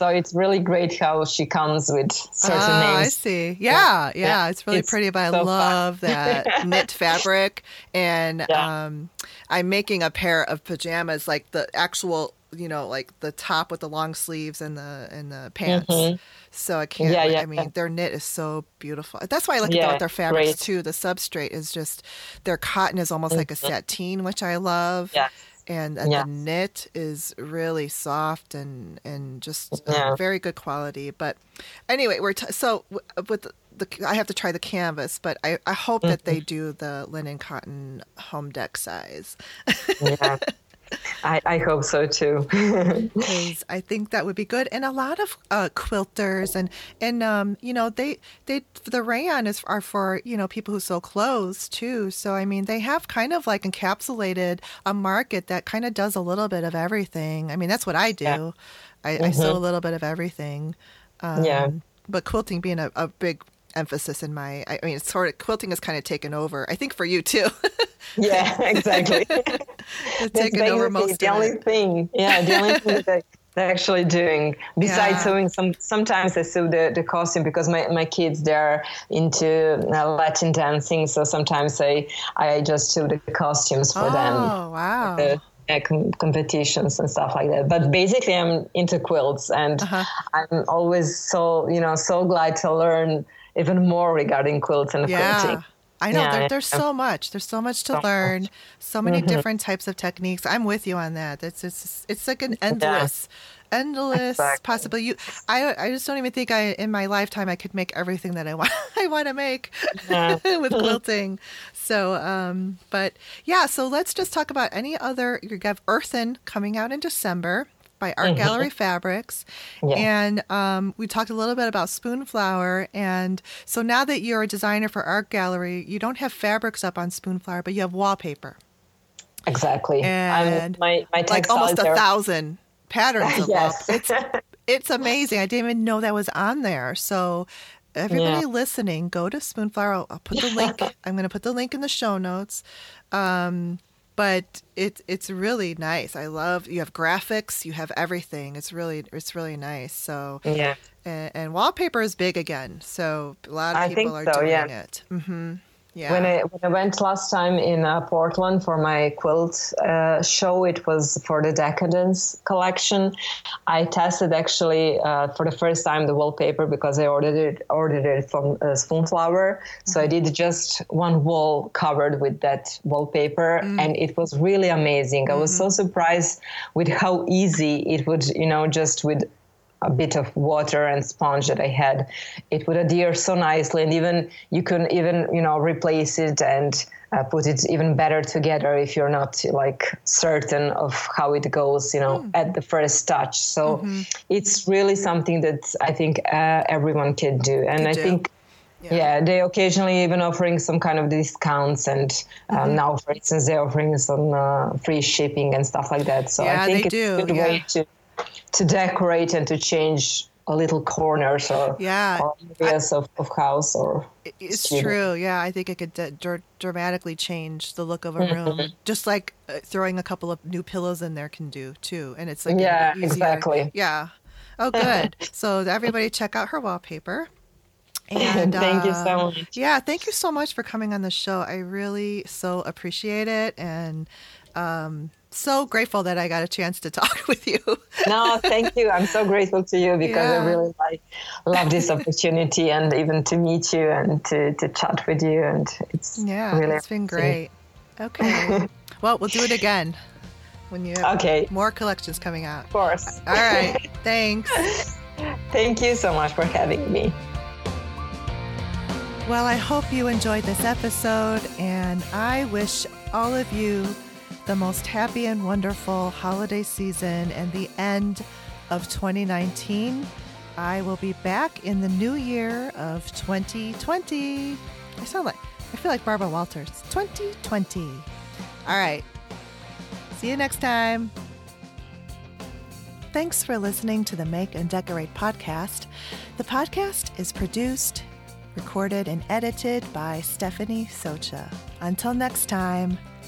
So it's really great how she comes with certain oh, names. I see. Yeah, yeah, yeah. it's really it's pretty. But so I love that knit fabric, and yeah. um, I'm making a pair of pajamas, like the actual, you know, like the top with the long sleeves and the and the pants. Mm-hmm. So I can't. Yeah, yeah, I mean, their knit is so beautiful. That's why I like yeah, about their fabrics great. too. The substrate is just their cotton is almost mm-hmm. like a mm-hmm. sateen, which I love. Yeah and, and the knit is really soft and and just yeah. very good quality. But anyway, we're t- so with the, the, I have to try the canvas, but I, I hope mm-hmm. that they mm-hmm. do the linen cotton home dec size. yeah. I, I hope so too. I think that would be good, and a lot of uh, quilters and and um, you know they they the rayon is are for you know people who sew clothes too. So I mean they have kind of like encapsulated a market that kind of does a little bit of everything. I mean that's what I do. Yeah. I, mm-hmm. I, sew a little bit of everything. Um, yeah. But quilting being a, a big emphasis in my I mean it's sort of quilting has kind of taken over. I think for you too. yeah, exactly. it's taken over most the only it. thing. Yeah, the only thing that they're actually doing besides yeah. sewing some sometimes i sew the, the costume because my, my kids they're into uh, latin dancing so sometimes i i just sew the costumes for oh, them oh wow the, uh, com- competitions and stuff like that but basically i'm into quilts and uh-huh. i'm always so you know so glad to learn even more regarding quilts and yeah. quilting. I know yeah, there, there's yeah. so much. There's so much to so learn. Much. So many mm-hmm. different types of techniques. I'm with you on that. It's it's it's like an endless, yeah. endless exactly. possibility. You, I I just don't even think I in my lifetime I could make everything that I want I want to make with quilting. So um, but yeah. So let's just talk about any other. You have Earthen coming out in December by Art mm-hmm. Gallery Fabrics. Yeah. And um, we talked a little bit about Spoonflower. And so now that you're a designer for Art Gallery, you don't have fabrics up on Spoonflower, but you have wallpaper. Exactly. And my, my like almost a thousand patterns of yes. It's, it's amazing. I didn't even know that was on there. So everybody yeah. listening, go to Spoonflower. I'll, I'll put the link. I'm going to put the link in the show notes. Um, but it's it's really nice. I love you have graphics, you have everything. It's really it's really nice. So yeah, and, and wallpaper is big again. So a lot of people are so, doing yeah. it. Mm-hmm. Yeah. When I when I went last time in uh, Portland for my quilt uh, show, it was for the Decadence collection. I tested actually uh, for the first time the wallpaper because I ordered it ordered it from uh, Spoonflower. So mm-hmm. I did just one wall covered with that wallpaper, mm-hmm. and it was really amazing. I was mm-hmm. so surprised with how easy it would, you know, just with a bit of water and sponge that I had, it would adhere so nicely, and even you can even you know replace it and uh, put it even better together if you're not like certain of how it goes, you know, mm. at the first touch. So mm-hmm. it's really something that I think uh, everyone can do, and I do. think. Yeah. yeah. they occasionally even offering some kind of discounts, and um, mm-hmm. now, for instance, they're offering some uh, free shipping and stuff like that. So yeah, I think it's do. a good yeah. way to to decorate and to change a little corners or, yeah. or areas I, of, of house or it's studio. true. Yeah i think it could d- dr- dramatically change the look of a room. Mm-hmm. just like uh, throwing a couple of new pillows in there can do too and it's like yeah exactly. Yeah. Oh good. So everybody check out her wallpaper. And thank uh, you so much. yeah thank you so much for coming on the show. I really so appreciate it and um so grateful that I got a chance to talk with you. no, thank you. I'm so grateful to you because yeah. I really like love this opportunity and even to meet you and to, to chat with you and it's yeah, really it's been great. Okay. well, we'll do it again when you have okay. more collections coming out. Of course. All right. Thanks. Thank you so much for having me. Well, I hope you enjoyed this episode and I wish all of you the most happy and wonderful holiday season and the end of 2019. I will be back in the new year of 2020. I sound like, I feel like Barbara Walters. 2020. All right. See you next time. Thanks for listening to the Make and Decorate podcast. The podcast is produced, recorded, and edited by Stephanie Socha. Until next time,